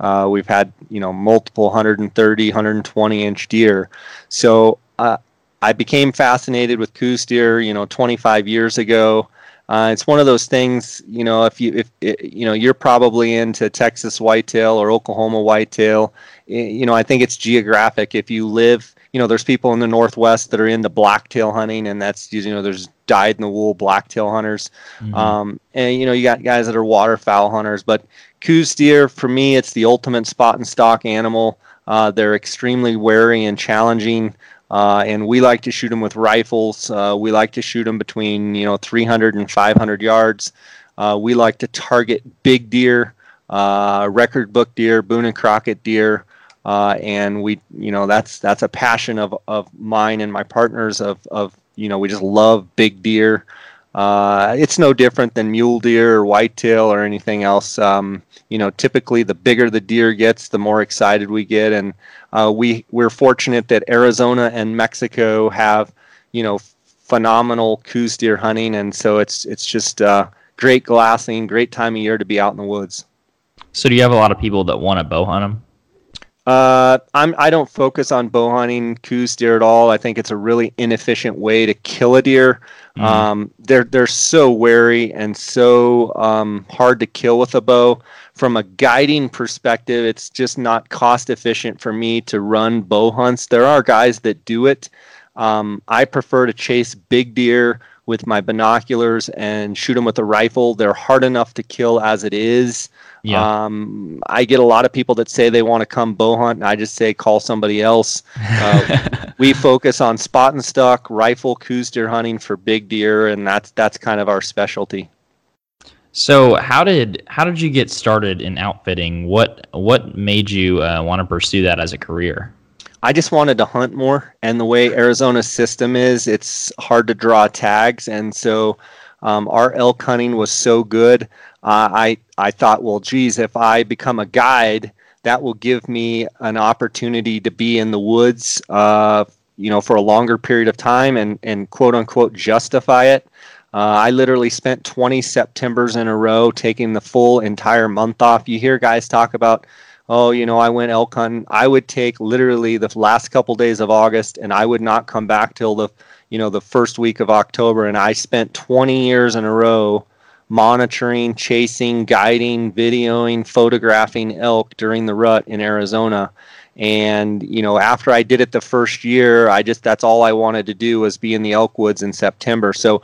Uh, we've had you know multiple 130, 120 inch deer. So uh, I became fascinated with Coues deer. You know, 25 years ago. Uh, it's one of those things. You know, if you if you know you're probably into Texas whitetail or Oklahoma whitetail. You know, I think it's geographic. If you live you know, there's people in the Northwest that are into blacktail hunting, and that's you know, there's dyed in the wool blacktail hunters, mm-hmm. um, and you know, you got guys that are waterfowl hunters. But Coues deer, for me, it's the ultimate spot and stock animal. Uh, they're extremely wary and challenging. Uh, and we like to shoot them with rifles. Uh, we like to shoot them between you know 300 and 500 yards. Uh, we like to target big deer, uh, record book deer, Boone and Crockett deer, uh, and we you know that's that's a passion of, of mine and my partners of, of you know we just love big deer uh, it's no different than mule deer or whitetail or anything else. Um, you know typically the bigger the deer gets the more excited we get. And uh, we we're fortunate that Arizona and Mexico have you know phenomenal Coues deer hunting. And so it's it's just uh, great glassing great time of year to be out in the woods. So do you have a lot of people that want to bow hunt them uh, I'm I don't focus on bow hunting Coues deer at all. I think it's a really inefficient way to kill a deer. Mm. Um, they're they're so wary and so um, hard to kill with a bow. From a guiding perspective, it's just not cost efficient for me to run bow hunts. There are guys that do it. Um, I prefer to chase big deer with my binoculars and shoot them with a rifle. They're hard enough to kill as it is. Yeah. Um, I get a lot of people that say they want to come bow hunt, and I just say call somebody else. Uh, [LAUGHS] we focus on spot and stock rifle Coues deer hunting for big deer, and that's that's kind of our specialty. So how did how did you get started in outfitting? What what made you uh, want to pursue that as a career? I just wanted to hunt more, and the way Arizona's system is, it's hard to draw tags, and so um, our elk hunting was so good. Uh, I I thought, well, geez, if I become a guide, that will give me an opportunity to be in the woods, uh, you know, for a longer period of time and and quote unquote justify it. Uh, I literally spent 20 Septembers in a row taking the full entire month off. You hear guys talk about, oh, you know, I went elk hunting. I would take literally the last couple days of August, and I would not come back till the, you know, the first week of October. And I spent 20 years in a row monitoring, chasing, guiding, videoing, photographing elk during the rut in Arizona. And you know, after I did it the first year, I just that's all I wanted to do was be in the elk woods in September. So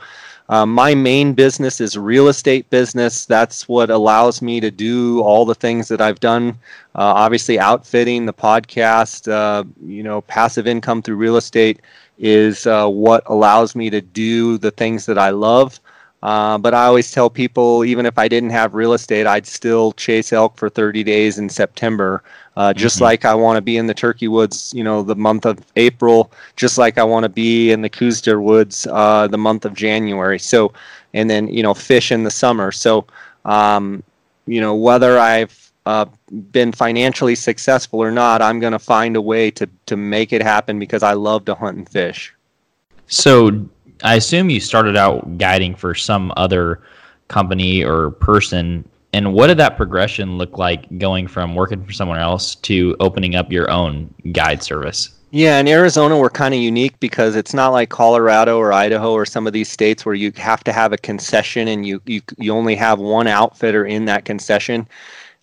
uh, my main business is real estate business. That's what allows me to do all the things that I've done. Uh, obviously, outfitting the podcast, uh, you know, passive income through real estate is uh, what allows me to do the things that I love. Uh, but I always tell people, even if I didn't have real estate, I'd still chase elk for 30 days in September. Uh, just mm-hmm. like I want to be in the turkey woods, you know, the month of April, just like I want to be in the deer woods uh, the month of January. So, and then, you know, fish in the summer. So, um, you know, whether I've uh, been financially successful or not, I'm going to find a way to, to make it happen because I love to hunt and fish. So, I assume you started out guiding for some other company or person. And what did that progression look like going from working for someone else to opening up your own guide service? Yeah, in Arizona, we're kind of unique because it's not like Colorado or Idaho or some of these states where you have to have a concession and you, you, you only have one outfitter in that concession.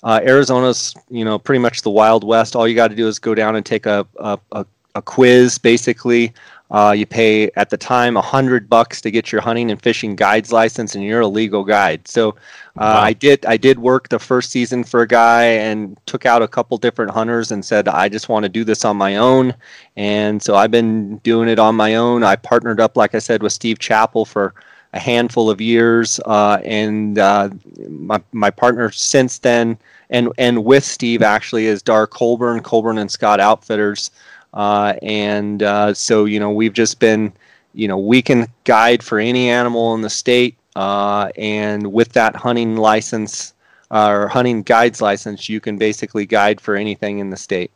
Uh, Arizona's, you know, pretty much the Wild West. All you got to do is go down and take a, a, a, a quiz, basically. Uh, you pay at the time a hundred bucks to get your hunting and fishing guides license, and you're a legal guide. So uh, wow. I did I did work the first season for a guy and took out a couple different hunters and said I just want to do this on my own. And so I've been doing it on my own. I partnered up, like I said, with Steve Chappell for a handful of years, uh, and uh, my my partner since then, and and with Steve actually is Dar Colburn, Colburn and Scott Outfitters. Uh, and uh, so, you know, we've just been, you know, we can guide for any animal in the state. Uh, and with that hunting license uh, or hunting guides license, you can basically guide for anything in the state.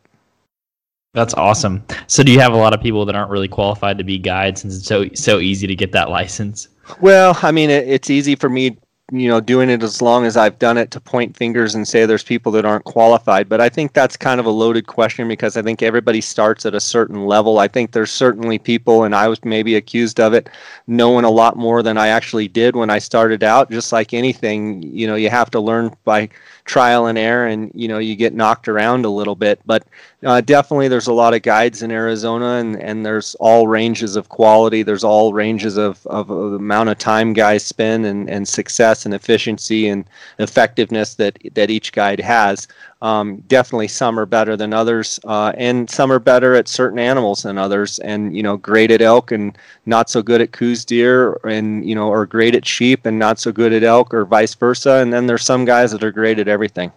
That's awesome. So, do you have a lot of people that aren't really qualified to be guides since it's so so easy to get that license? Well, I mean, it, it's easy for me you know doing it as long as I've done it to point fingers and say there's people that aren't qualified. But I think that's kind of a loaded question because I think everybody starts at a certain level. I think there's certainly people, and I was maybe accused of it, knowing a lot more than I actually did when I started out. Just like anything, you know, you have to learn by trial and error, and you know, you get knocked around a little bit. But uh, definitely, there's a lot of guides in Arizona, and, and there's all ranges of quality. There's all ranges of, of, of amount of time guys spend and, and success and efficiency and effectiveness that that each guide has. Um, definitely, some are better than others, uh, and some are better at certain animals than others. And you know, great at elk and not so good at Coues deer, and you know, or great at sheep and not so good at elk, or vice versa. And then there's some guys that are great at everything.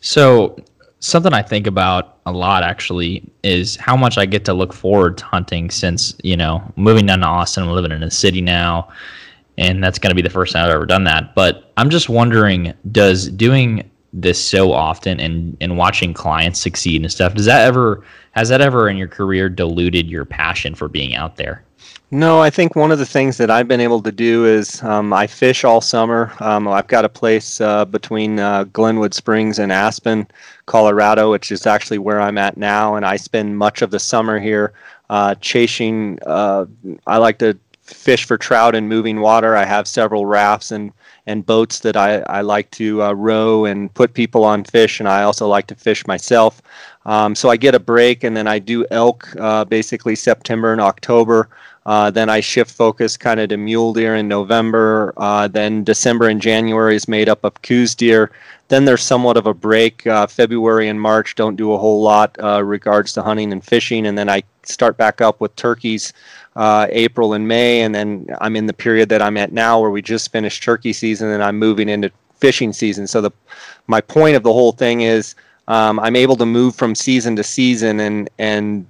So something I think about a lot actually is how much I get to look forward to hunting since, you know, moving down to Austin, I'm living in a city now, and that's going to be the first time I've ever done that. But I'm just wondering, does doing this so often and, and watching clients succeed and stuff, does that ever, has that ever in your career diluted your passion for being out there? No, I think one of the things that I've been able to do is um, I fish all summer. Um, I've got a place uh, between uh, Glenwood Springs and Aspen, Colorado, which is actually where I'm at now, and I spend much of the summer here uh, chasing. Uh, I like to fish for trout in moving water. I have several rafts and and boats that I, I like to uh, row and put people on fish, and I also like to fish myself. Um, so I get a break, and then I do elk uh, basically September and October. Uh, then I shift focus kind of to mule deer in November. Uh, then December and January is made up of Coues deer. Then there's somewhat of a break. Uh, February and March don't do a whole lot uh, regards to hunting and fishing. And then I start back up with turkeys uh, April and May. And then I'm in the period that I'm at now where we just finished turkey season and I'm moving into fishing season. So the my point of the whole thing is um, I'm able to move from season to season and and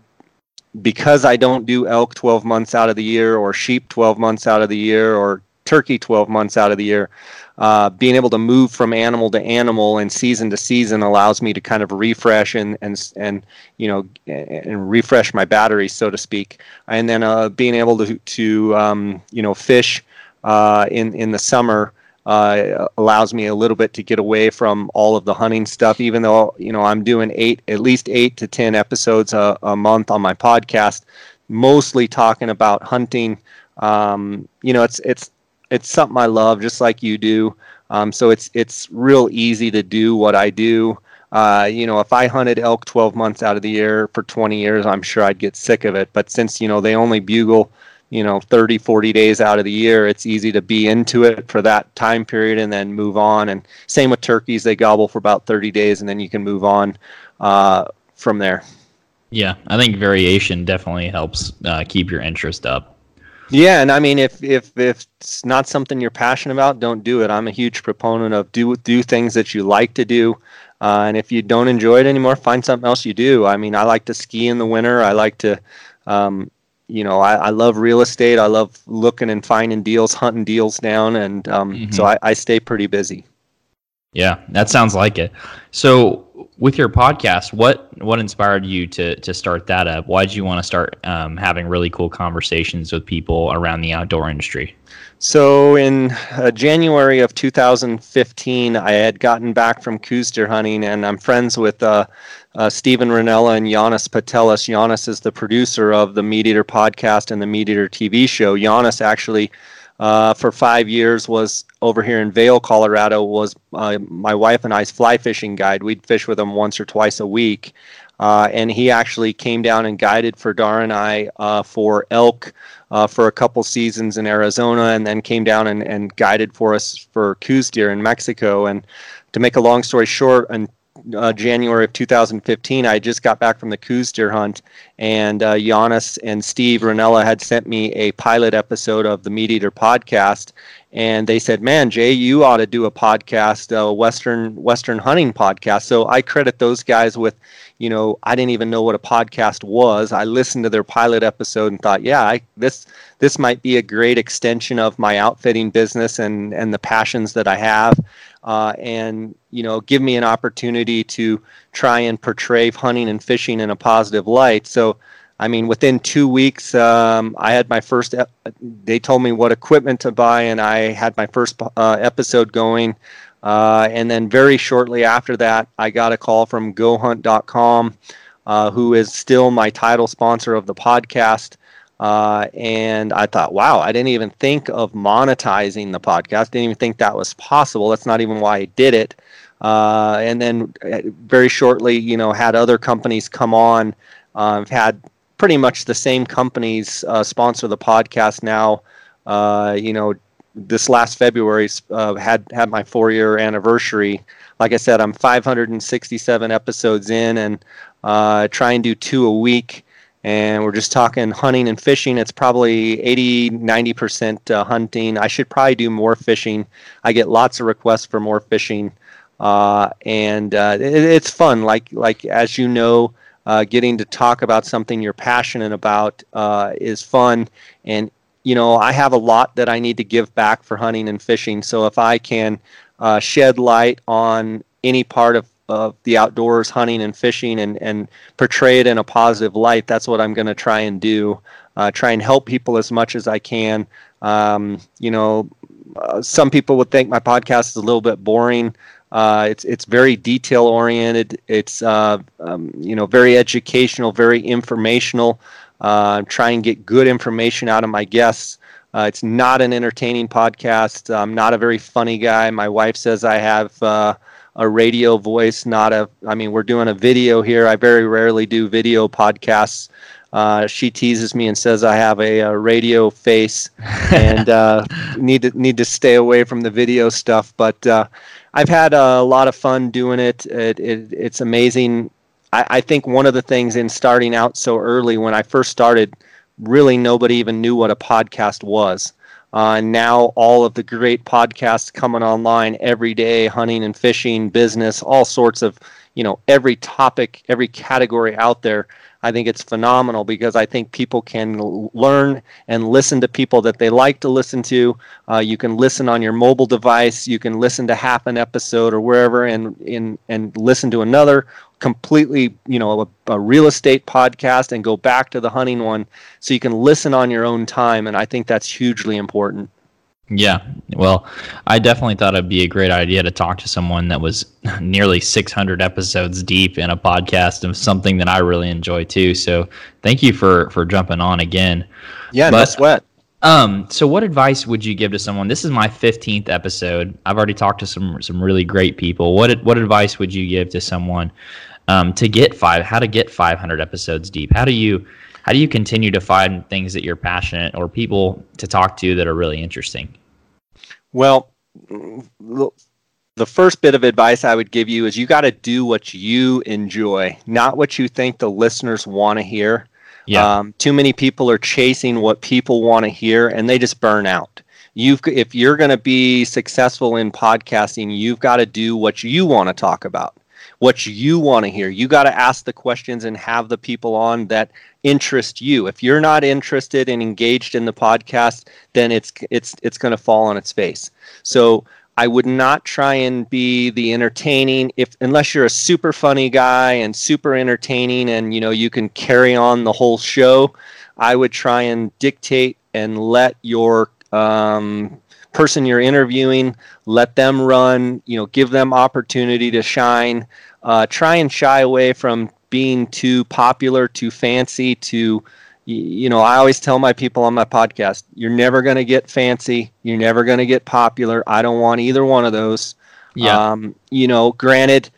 because I don't do elk 12 months out of the year or sheep 12 months out of the year or turkey 12 months out of the year, uh, being able to move from animal to animal and season to season allows me to kind of refresh and and and you know and refresh my batteries, so to speak. And then uh, being able to to um, you know fish uh, in in the summer uh, allows me a little bit to get away from all of the hunting stuff. Even though you know I'm doing eight, at least eight to ten episodes a, a month on my podcast, mostly talking about hunting. Um, you know, it's it's it's something I love, just like you do. Um, so it's it's real easy to do what I do. Uh, you know, if I hunted elk 12 months out of the year for 20 years, I'm sure I'd get sick of it. But since you know they only bugle you know 30 40 days out of the year it's easy to be into it for that time period and then move on and same with turkeys they gobble for about 30 days and then you can move on uh, from there yeah i think variation definitely helps uh, keep your interest up yeah and i mean if if if it's not something you're passionate about don't do it i'm a huge proponent of do do things that you like to do uh, and if you don't enjoy it anymore find something else you do i mean i like to ski in the winter i like to um, you know, I, I, love real estate. I love looking and finding deals, hunting deals down, and um, mm-hmm. so I, I, stay pretty busy. Yeah, that sounds like it. So, with your podcast, what what inspired you to to start that up? Why did you want to start um, having really cool conversations with people around the outdoor industry? So, in uh, January of 2015, I had gotten back from Coues deer hunting, and I'm friends with uh, uh, Steven Rinella and Janis Putelis. Janis is the producer of the Meat Eater podcast and the Meat Eater TV show. Janis actually uh, for five years was over here in Vail, Colorado. Was uh, my wife and I's fly fishing guide. We'd fish with him once or twice a week, uh, and he actually came down and guided for Dar and I uh, for elk uh, for a couple seasons in Arizona, and then came down and, and guided for us for Coues deer in Mexico. And to make a long story short, in uh, January of 2015, I just got back from the Coues deer hunt, and uh, Janis and Steve Rinella had sent me a pilot episode of the Meat Eater podcast, and they said, "Man, Jay, you ought to do a podcast, a Western Western hunting podcast." So I credit those guys with, you know, I didn't even know what a podcast was. I listened to their pilot episode and thought, "Yeah, I, this this might be a great extension of my outfitting business and and the passions that I have." Uh, and you know give me an opportunity to try and portray hunting and fishing in a positive light. So, I mean, within two weeks, um, I had my first. Ep- they told me what equipment to buy, and I had my first uh, episode going. Uh, and then very shortly after that, I got a call from GoHunt.com, uh, who is still my title sponsor of the podcast. Uh, and I thought, wow, I didn't even think of monetizing the podcast. Didn't even think that was possible. That's not even why I did it. Uh, and then uh, very shortly, you know, had other companies come on. I've had pretty much the same companies uh, sponsor the podcast now. Uh, you know, this last February had had my four year anniversary. Like I said, I'm 567 episodes in and try and do two a week. And we're just talking hunting and fishing. It's probably 80 90% uh, hunting. I should probably do more fishing. I get lots of requests for more fishing. Uh, and uh, it, it's fun. Like like as you know uh, getting to talk about something you're passionate about uh, is fun and you know i have a lot that i need to give back for hunting and fishing so if i can uh, shed light on any part of of the outdoors, hunting and fishing, and, and portray it in a positive light. That's what I'm going to try and do. Uh, try and help people as much as I can. Um, you know, uh, some people would think my podcast is a little bit boring. Uh, it's it's very detail oriented. It's uh, um, you know very educational, very informational. Uh, try and get good information out of my guests. Uh, it's not an entertaining podcast. I'm not a very funny guy. My wife says I have uh, a radio voice, not a. I mean, we're doing a video here. I very rarely do video podcasts. Uh, she teases me and says I have a, a radio face and [LAUGHS] uh, need to need to stay away from the video stuff. But uh, I've had a lot of fun doing it. it, it it's amazing. I, I think one of the things in starting out so early when I first started, really nobody even knew what a podcast was. Uh, now all of the great podcasts coming online every day, hunting and fishing, business, all sorts of, you know, every topic, every category out there. I think it's phenomenal because I think people can learn and listen to people that they like to listen to. Uh, you can listen on your mobile device. You can listen to half an episode or wherever, and in and listen to another completely, you know, a, a, real estate podcast and go back to the hunting one, so you can listen on your own time. And I think that's hugely important. Yeah, well, I definitely thought it'd be a great idea to talk to someone that was [LAUGHS] nearly 600 episodes deep in a podcast of something that I really enjoy too. So, thank you for for jumping on again. Yeah, but, no sweat. Um, so what advice would you give to someone? This is my 15th episode. I've already talked to some some really great people. What what advice would you give to someone um, to get five? How to get 500 episodes deep? How do you how do you continue to find things that you're passionate or people to talk to that are really interesting? Well, the first bit of advice I would give you is you got to do what you enjoy, not what you think the listeners want to hear. Yeah. Um, too many people are chasing what people want to hear, and they just burn out. You've, if you're going to be successful in podcasting, you've got to do what you want to talk about what you want to hear. You got to ask the questions and have the people on that interest you. If you're not interested and engaged in the podcast, then it's it's it's going to fall on its face. So I would not try and be the entertaining if unless you're a super funny guy and super entertaining and you know you can carry on the whole show. I would try and dictate and let your um, person you're interviewing let them run. You know, give them opportunity to shine uh, try and shy away from being too popular, too fancy, too you know, I always tell my people on my podcast, you're never going to get fancy. You're never going to get popular. I don't want either one of those. Yeah. Um, you know, granted,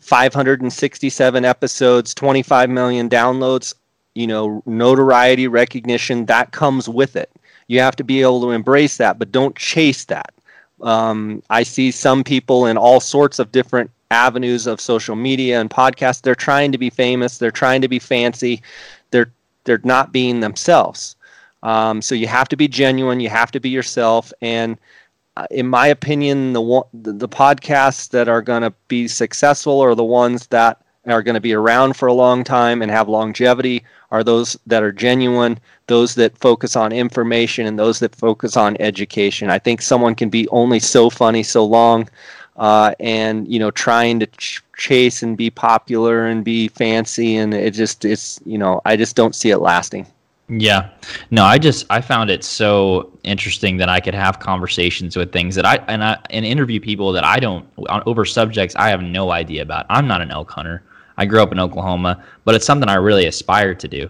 567 episodes, 25 million downloads, you know, notoriety, recognition, that comes with it. You have to be able to embrace that, but don't chase that. Um, I see some people in all sorts of different avenues of social media and podcasts. They're trying to be famous. They're trying to be fancy. They're they're not being themselves. Um, so you have to be genuine. You have to be yourself. And uh, in my opinion, the the, podcasts that are going to be successful are the ones that are going to be around for a long time and have longevity are those that are genuine, those that focus on information, and those that focus on education. I think someone can be only so funny so long, uh, and you know, trying to ch- chase and be popular and be fancy, and it just it's you know, I just don't see it lasting. Yeah. No, I just I found it so interesting that I could have conversations with things that I and I and interview people that I don't on, over subjects I have no idea about. I'm not an elk hunter. I grew up in Oklahoma, but it's something I really aspire to do.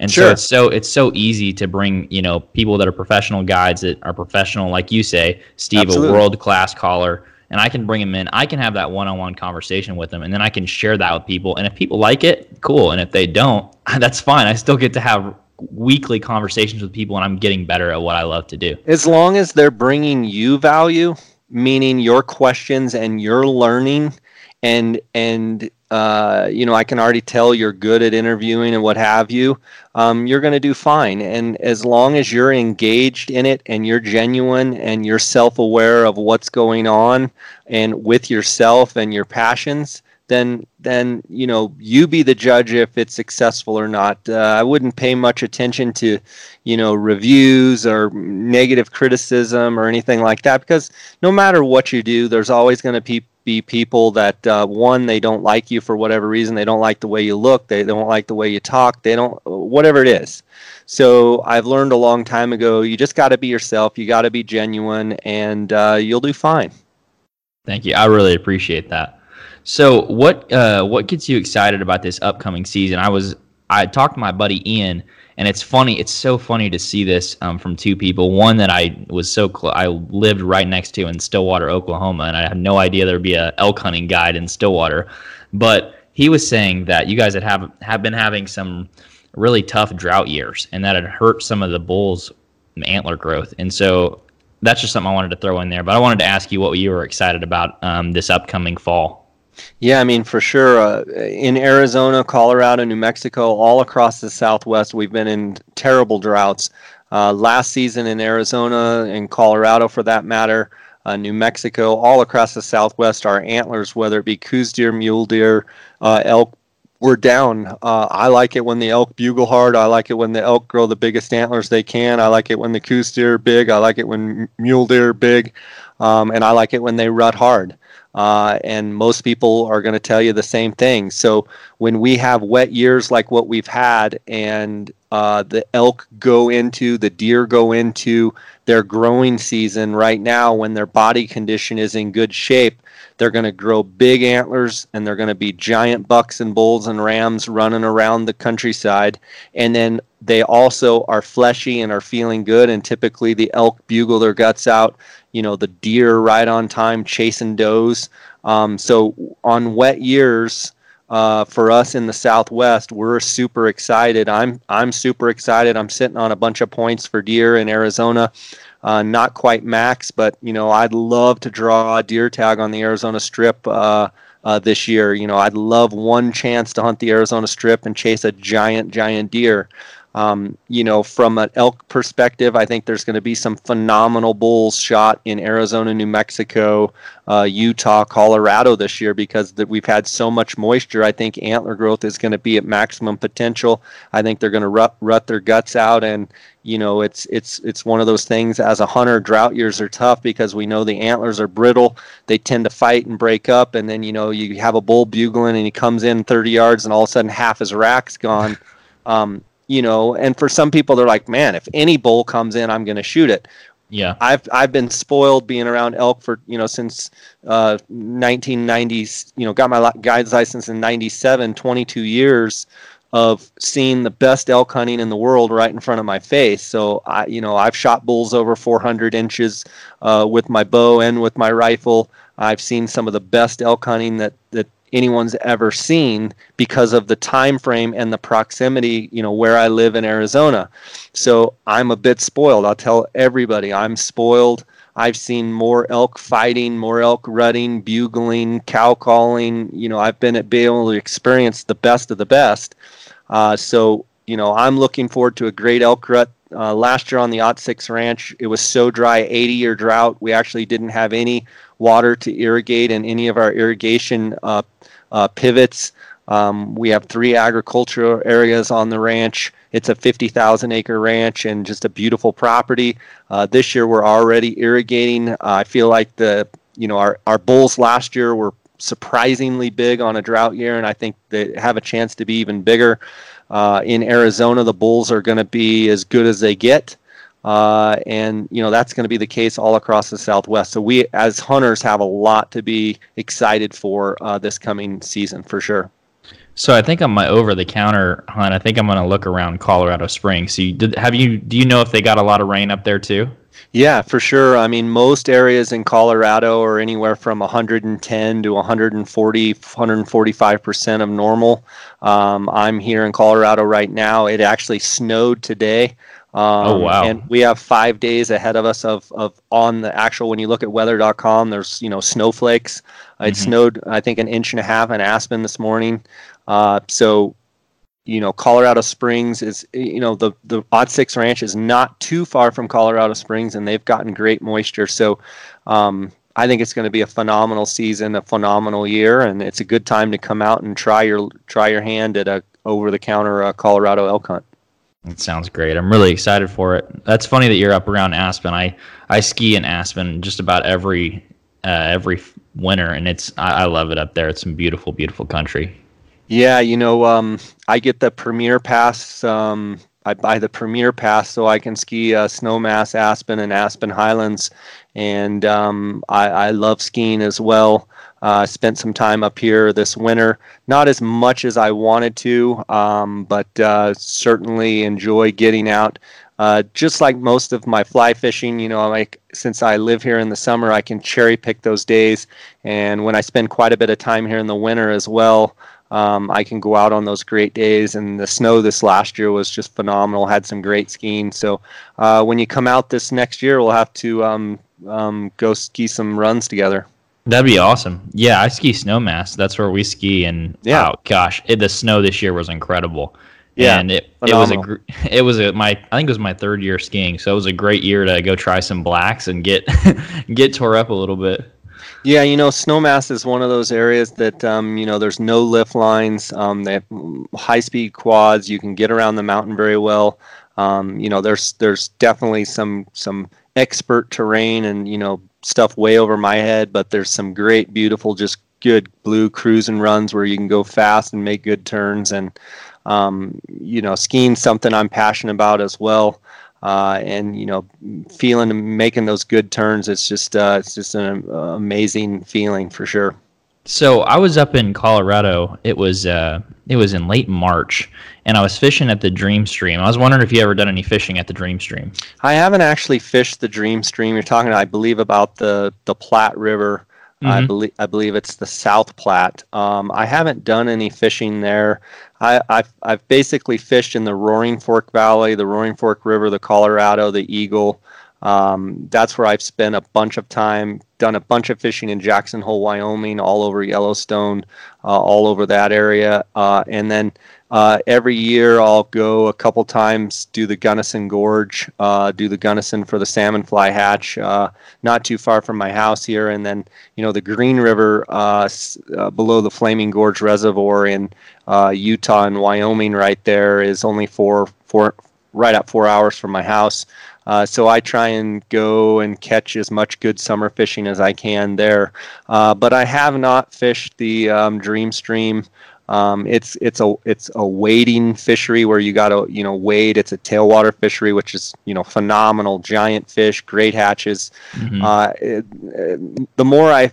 And sure. so it's so it's so easy to bring, you know, people that are professional guides that are professional like you say, Steve Absolutely. a world class caller and I can bring them in. I can have that one-on-one conversation with them, and then I can share that with people. And if people like it, cool. And if they don't, [LAUGHS] that's fine. I still get to have weekly conversations with people, and I'm getting better at what I love to do. As long as they're bringing you value, meaning your questions and your learning, and and uh, you know, I can already tell you're good at interviewing and what have you, um, you're going to do fine. And as long as you're engaged in it and you're genuine and you're self aware of what's going on and with yourself and your passions, then then you know you be the judge if it's successful or not. Uh, I wouldn't pay much attention to you know reviews or negative criticism or anything like that because no matter what you do, there's always going to be be people that uh, one they don't like you for whatever reason they don't like the way you look they don't like the way you talk they don't whatever it is. So i've learned a long time ago you just got to be yourself you got to be genuine and uh, you'll do fine. Thank you i really appreciate that. So what uh, what gets you excited about this upcoming season? I was i talked to my buddy ian and it's funny it's so funny to see this um, from two people. One that i was so close i lived right next to in stillwater oklahoma and i had no idea there'd be a elk hunting guide in stillwater. But he was saying that you guys had have, have been having some really tough drought years and that had hurt some of the bulls antler growth. And so that's just something i wanted to throw in there. But i wanted to ask you what you were excited about um, this upcoming fall yeah, I mean, for sure. Uh, in Arizona, Colorado, New Mexico, all across the Southwest, we've been in terrible droughts. Uh, last season in Arizona and Colorado, for that matter, uh, New Mexico, all across the Southwest, our antlers, whether it be Coues deer, mule deer, uh, elk, were down. Uh, I like it when the elk bugle hard. I like it when the elk grow the biggest antlers they can. I like it when the Coues deer are big. I like it when mule deer are big. Um, and I like it when they rut hard. Uh, and most people are going to tell you the same thing. So when we have wet years like what we've had, and uh, the elk go into, the deer go into their growing season right now, when their body condition is in good shape, they're going to grow big antlers and they're going to be giant bucks and bulls and rams running around the countryside. And then they also are fleshy and are feeling good. And typically the elk bugle their guts out you know the deer right on time chasing does. Um, so on wet years, uh, for us in the Southwest, we're super excited. I'm I'm super excited. I'm sitting on a bunch of points for deer in Arizona. Uh, not quite max, but you know I'd love to draw a deer tag on the Arizona Strip uh, uh, this year. You know I'd love one chance to hunt the Arizona Strip and chase a giant giant deer. Um, you know, from an elk perspective, I think there's going to be some phenomenal bulls shot in Arizona, New Mexico, uh, Utah, Colorado this year because that we've had so much moisture. I think antler growth is going to be at maximum potential. I think they're going to rut, rut their guts out, and you know, it's it's it's one of those things. As a hunter, drought years are tough because we know the antlers are brittle. They tend to fight and break up, and then you know you have a bull bugling and he comes in 30 yards, and all of a sudden half his rack's gone. [LAUGHS] Um, you know and for some people they're like man if any bull comes in i'm going to shoot it yeah i've i've been spoiled being around elk for you know since uh 1990s you know got my guide's license in 97 22 years of seeing the best elk hunting in the world right in front of my face. So I, you know, I've shot bulls over 400 inches uh, with my bow and with my rifle. I've seen some of the best elk hunting that that anyone's ever seen because of the time frame and the proximity you know where i live in arizona. So i'm a bit spoiled. I'll tell everybody i'm spoiled. I've seen more elk fighting more elk rutting bugling cow calling. You know i've been at be able to experience the best of the best. Uh, so you know i'm looking forward to a great elk rut uh, last year on the Ot 6 ranch, it was so dry, 80 year drought. We actually didn't have any water to irrigate in any of our irrigation uh, uh, pivots. Um, we have three agricultural areas on the ranch. It's a 50,000 acre ranch and just a beautiful property. Uh, this year we're already irrigating. I feel like the you know our, our bulls last year were surprisingly big on a drought year, and I think they have a chance to be even bigger. Uh, in Arizona, the bulls are going to be as good as they get. Uh, and you know that's going to be the case all across the Southwest. So we, as hunters, have a lot to be excited for uh, this coming season for sure. So I think on my over-the-counter hunt, I think I'm going to look around Colorado Springs. So you, did, have you? Do you know if they got a lot of rain up there too? Yeah, for sure. I mean, most areas in Colorado are anywhere from 110 to 140, 145 percent of normal. Um, I'm here in Colorado right now. It actually snowed today. Um, oh wow! And we have five days ahead of us of, of on the actual. When you look at weather.com, there's you know snowflakes. It mm-hmm. snowed I think an inch and a half in Aspen this morning. Uh, so you know Colorado Springs is you know the the Ot Six Ranch is not too far from Colorado Springs, and they've gotten great moisture. So. Um, I think it's going to be a phenomenal season, a phenomenal year, and it's a good time to come out and try your try your hand at a over the counter uh, Colorado elk hunt. It sounds great. I'm really excited for it. That's funny that you're up around Aspen. I I ski in Aspen just about every uh, every winter, and it's I, I, love it up there. It's some beautiful, beautiful country. Yeah, you know, um, I get the Premier Pass. Um, I buy the Premier Pass so I can ski uh, Snowmass Aspen and Aspen Highlands, and um, I, I love skiing as well. Uh, spent some time up here this winter. Not as much as I wanted to, um, but uh, certainly enjoy getting out. Uh, just like most of my fly fishing, you know, like since I live here in the summer, I can cherry pick those days. And when I spend quite a bit of time here in the winter as well, um, I can go out on those great days. And the snow this last year was just phenomenal. Had some great skiing. So uh, when you come out this next year, we'll have to um, um, go ski some runs together. That'd be awesome. Yeah, I ski Snowmass. That's where we ski, and yeah, oh, gosh, it, the snow this year was incredible. Yeah, and it, it was a [LAUGHS] it was a my I think it was my third year skiing, so it was a great year to go try some blacks and get [LAUGHS] get tore up a little bit. Yeah, you know, Snowmass is one of those areas that um, you know there's no lift lines. Um, they have high speed quads. You can get around the mountain very well. Um, you know, there's there's definitely some some expert terrain and you know stuff way over my head, but there's some great, beautiful, just good blue cruising runs where you can go fast and make good turns. And, um, you know, skiing something I'm passionate about as well. Uh, and you know, feeling and making those good turns, it's just uh, it's just an amazing feeling for sure. So I was up in Colorado. It was uh, it was in late March, and I was fishing at the Dream Stream. I was wondering if you ever done any fishing at the Dream Stream. I haven't actually fished the Dream Stream. You're talking, I believe, about the the Platte River. Mm-hmm. I believe I believe it's the South Platte. Um, I haven't done any fishing there. I, have I've basically fished in the Roaring Fork Valley, the Roaring Fork River, the Colorado, the Eagle. Um, that's where I've spent a bunch of time, done a bunch of fishing in Jackson Hole, Wyoming, all over Yellowstone, uh, all over that area. Uh, and then uh, every year I'll go a couple times, do the Gunnison Gorge, uh, do the Gunnison for the salmon fly hatch, uh, not too far from my house here. And then, you know, the Green River uh, below the Flaming Gorge Reservoir in Utah and Wyoming right there is only four, four, right at four hours from my house. Uh, so I try and go and catch as much good summer fishing as I can there. Uh, but I have not fished the um, Dream Stream. Um, it's it's a it's a wading fishery where you got to you know wade. It's a tailwater fishery, which is you know phenomenal, giant fish, great hatches. Mm-hmm. Uh, it, it, the more I,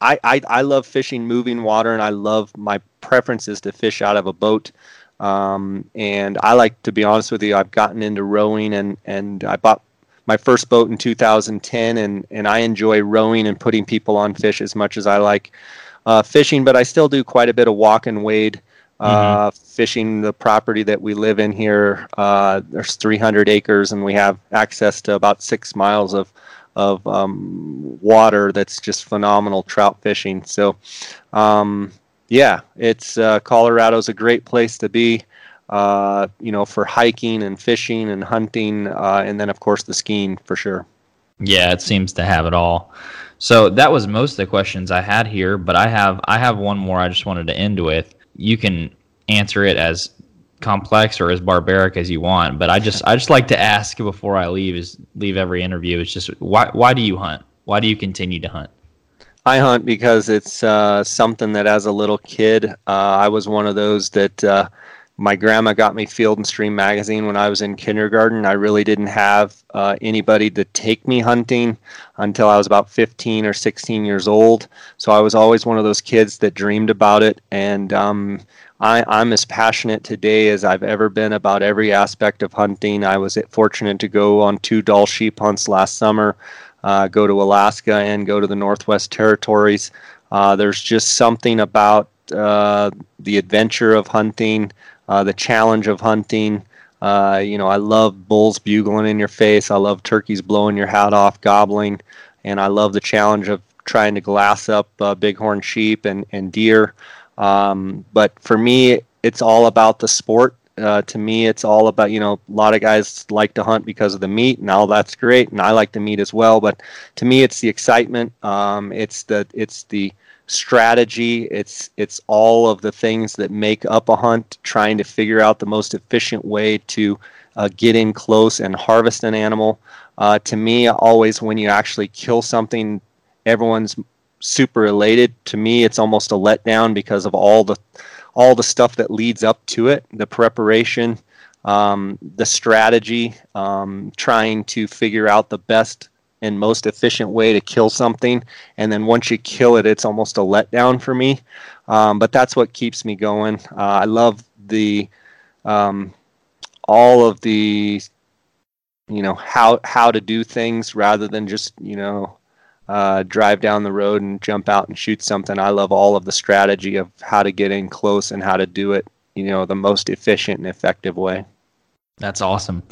I I I love fishing moving water, and I love my preference is to fish out of a boat. Um, and I like to be honest with you, I've gotten into rowing and, and I bought my first boat in 2010 and, and I enjoy rowing and putting people on fish as much as I like uh, fishing, but I still do quite a bit of walk and wade uh, mm-hmm. fishing the property that we live in here. Uh, there's 300 acres and we have access to about six miles of, of um, water that's just phenomenal trout fishing. So, um, yeah, it's uh, Colorado's a great place to be. Uh, you know, for hiking and fishing and hunting, uh, and then of course the skiing for sure. Yeah, it seems to have it all. So that was most of the questions I had here, but I have I have one more I just wanted to end with. You can answer it as complex or as barbaric as you want, but I just I just like to ask before I leave is leave every interview. It's just why why do you hunt? Why do you continue to hunt? I hunt because it's uh, something that as a little kid, uh, I was one of those that uh, my grandma got me Field and Stream magazine when I was in kindergarten. I really didn't have uh, anybody to take me hunting until I was about 15 or 16 years old. So I was always one of those kids that dreamed about it. And um, I, I'm as passionate today as I've ever been about every aspect of hunting. I was fortunate to go on two Dall sheep hunts last summer uh, go to Alaska and go to the Northwest Territories. Uh, there's just something about uh, the adventure of hunting, uh, the challenge of hunting. Uh, you know, I love bulls bugling in your face. I love turkeys blowing your hat off, gobbling, and I love the challenge of trying to glass up bighorn sheep and and deer. Um, but for me, it's all about the sport uh, to me, it's all about you know a lot of guys like to hunt because of the meat, and all that's great, and I like the meat as well. But to me, it's the excitement. Um, it's the it's the strategy. It's it's all of the things that make up a hunt. Trying to figure out the most efficient way to uh, get in close and harvest an animal. Uh, to me, always when you actually kill something, everyone's super elated. To me, it's almost a letdown because of all the all the stuff that leads up to it, the preparation, um, the strategy, um, trying to figure out the best and most efficient way to kill something. And then once you kill it, it's almost a letdown for me. Um, but that's what keeps me going. Uh, I love the um, all of the you know how how to do things rather than just you know uh, drive down the road and jump out and shoot something. I love all of the strategy of how to get in close and how to do it, you know, the most efficient and effective way. That's awesome.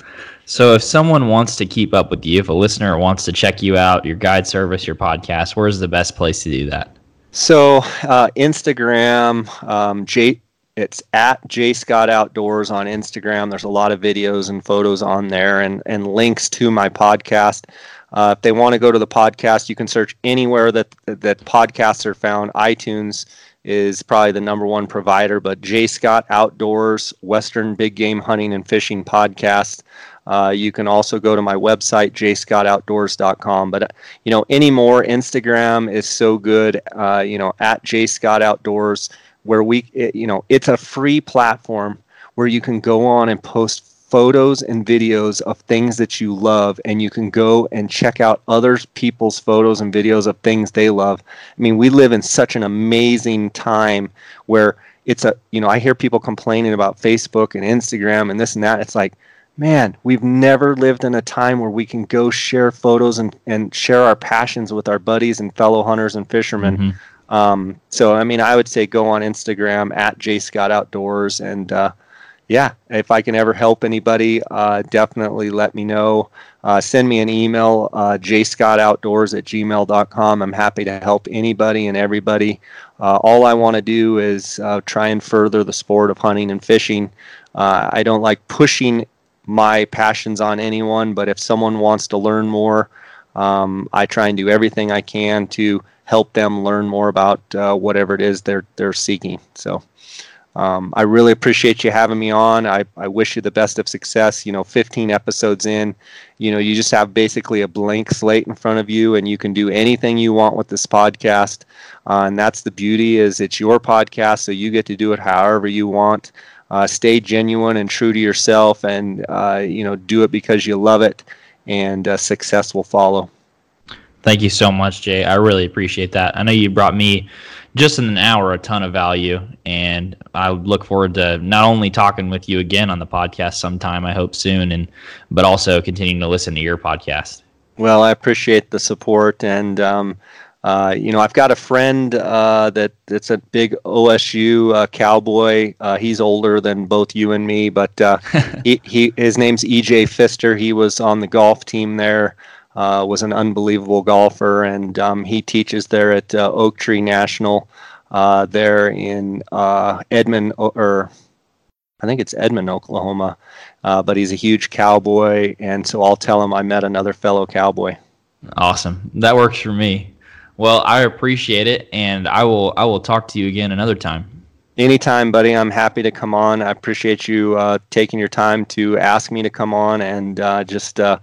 So, if someone wants to keep up with you, if a listener wants to check you out, your guide service, your podcast, where's the best place to do that? So, uh, Instagram, um, J, it's at J Scott Outdoors on Instagram. There's a lot of videos and photos on there, and and links to my podcast. Uh, if they want to go to the podcast, you can search anywhere that that podcasts are found. iTunes is probably the number one provider, but J Scott Outdoors Western Big Game Hunting and Fishing Podcast. Uh, you can also go to my website jscottoutdoors.com. But uh, you know, anymore, Instagram is so good. Uh, you know, at J Scott Outdoors, where we, it, you know, it's a free platform where you can go on and post photos and videos of things that you love and you can go and check out other people's photos and videos of things they love. I mean we live in such an amazing time where it's a you know i hear people complaining about facebook and instagram and this and that. It's like man we've never lived in a time where we can go share photos and, and share our passions with our buddies and fellow hunters and fishermen. Mm-hmm. um, so i mean i would say go on instagram at j scott outdoors and uh, yeah, if I can ever help anybody, uh, definitely let me know. Uh, send me an email, uh, jscottoutdoors at gmail.com. I'm happy to help anybody and everybody. Uh, all I want to do is uh, try and further the sport of hunting and fishing. Uh, I don't like pushing my passions on anyone, but if someone wants to learn more, um, I try and do everything I can to help them learn more about uh, whatever it is they're they're seeking. So. Um, I really appreciate you having me on. I, I wish you the best of success. You know, 15 episodes in, you know, you just have basically a blank slate in front of you, and you can do anything you want with this podcast. Uh, and that's the beauty is it's your podcast, so you get to do it however you want. Uh, stay genuine and true to yourself, and uh, you know, do it because you love it, and uh, success will follow. Thank you so much, Jay. I really appreciate that. I know you brought me just in an hour a ton of value. And I look forward to not only talking with you again on the podcast sometime, I hope soon, and but also continuing to listen to your podcast. Well, I appreciate the support, and um, uh, you know, I've got a friend uh, that that's a big OSU uh, cowboy. Uh, he's older than both you and me, but uh, [LAUGHS] he, he his name's EJ Fister. He was on the golf team there. Uh, was an unbelievable golfer, and um, he teaches there at Oak Tree National there in Edmond, or I think it's Edmond, Oklahoma. but he's a huge cowboy, and so I'll tell him I met another fellow cowboy. Awesome. That works for me. Well, I appreciate it, and I will I will talk to you again another time. Anytime, buddy. I'm happy to come on. I appreciate you uh, taking your time to ask me to come on, and uh, just uh,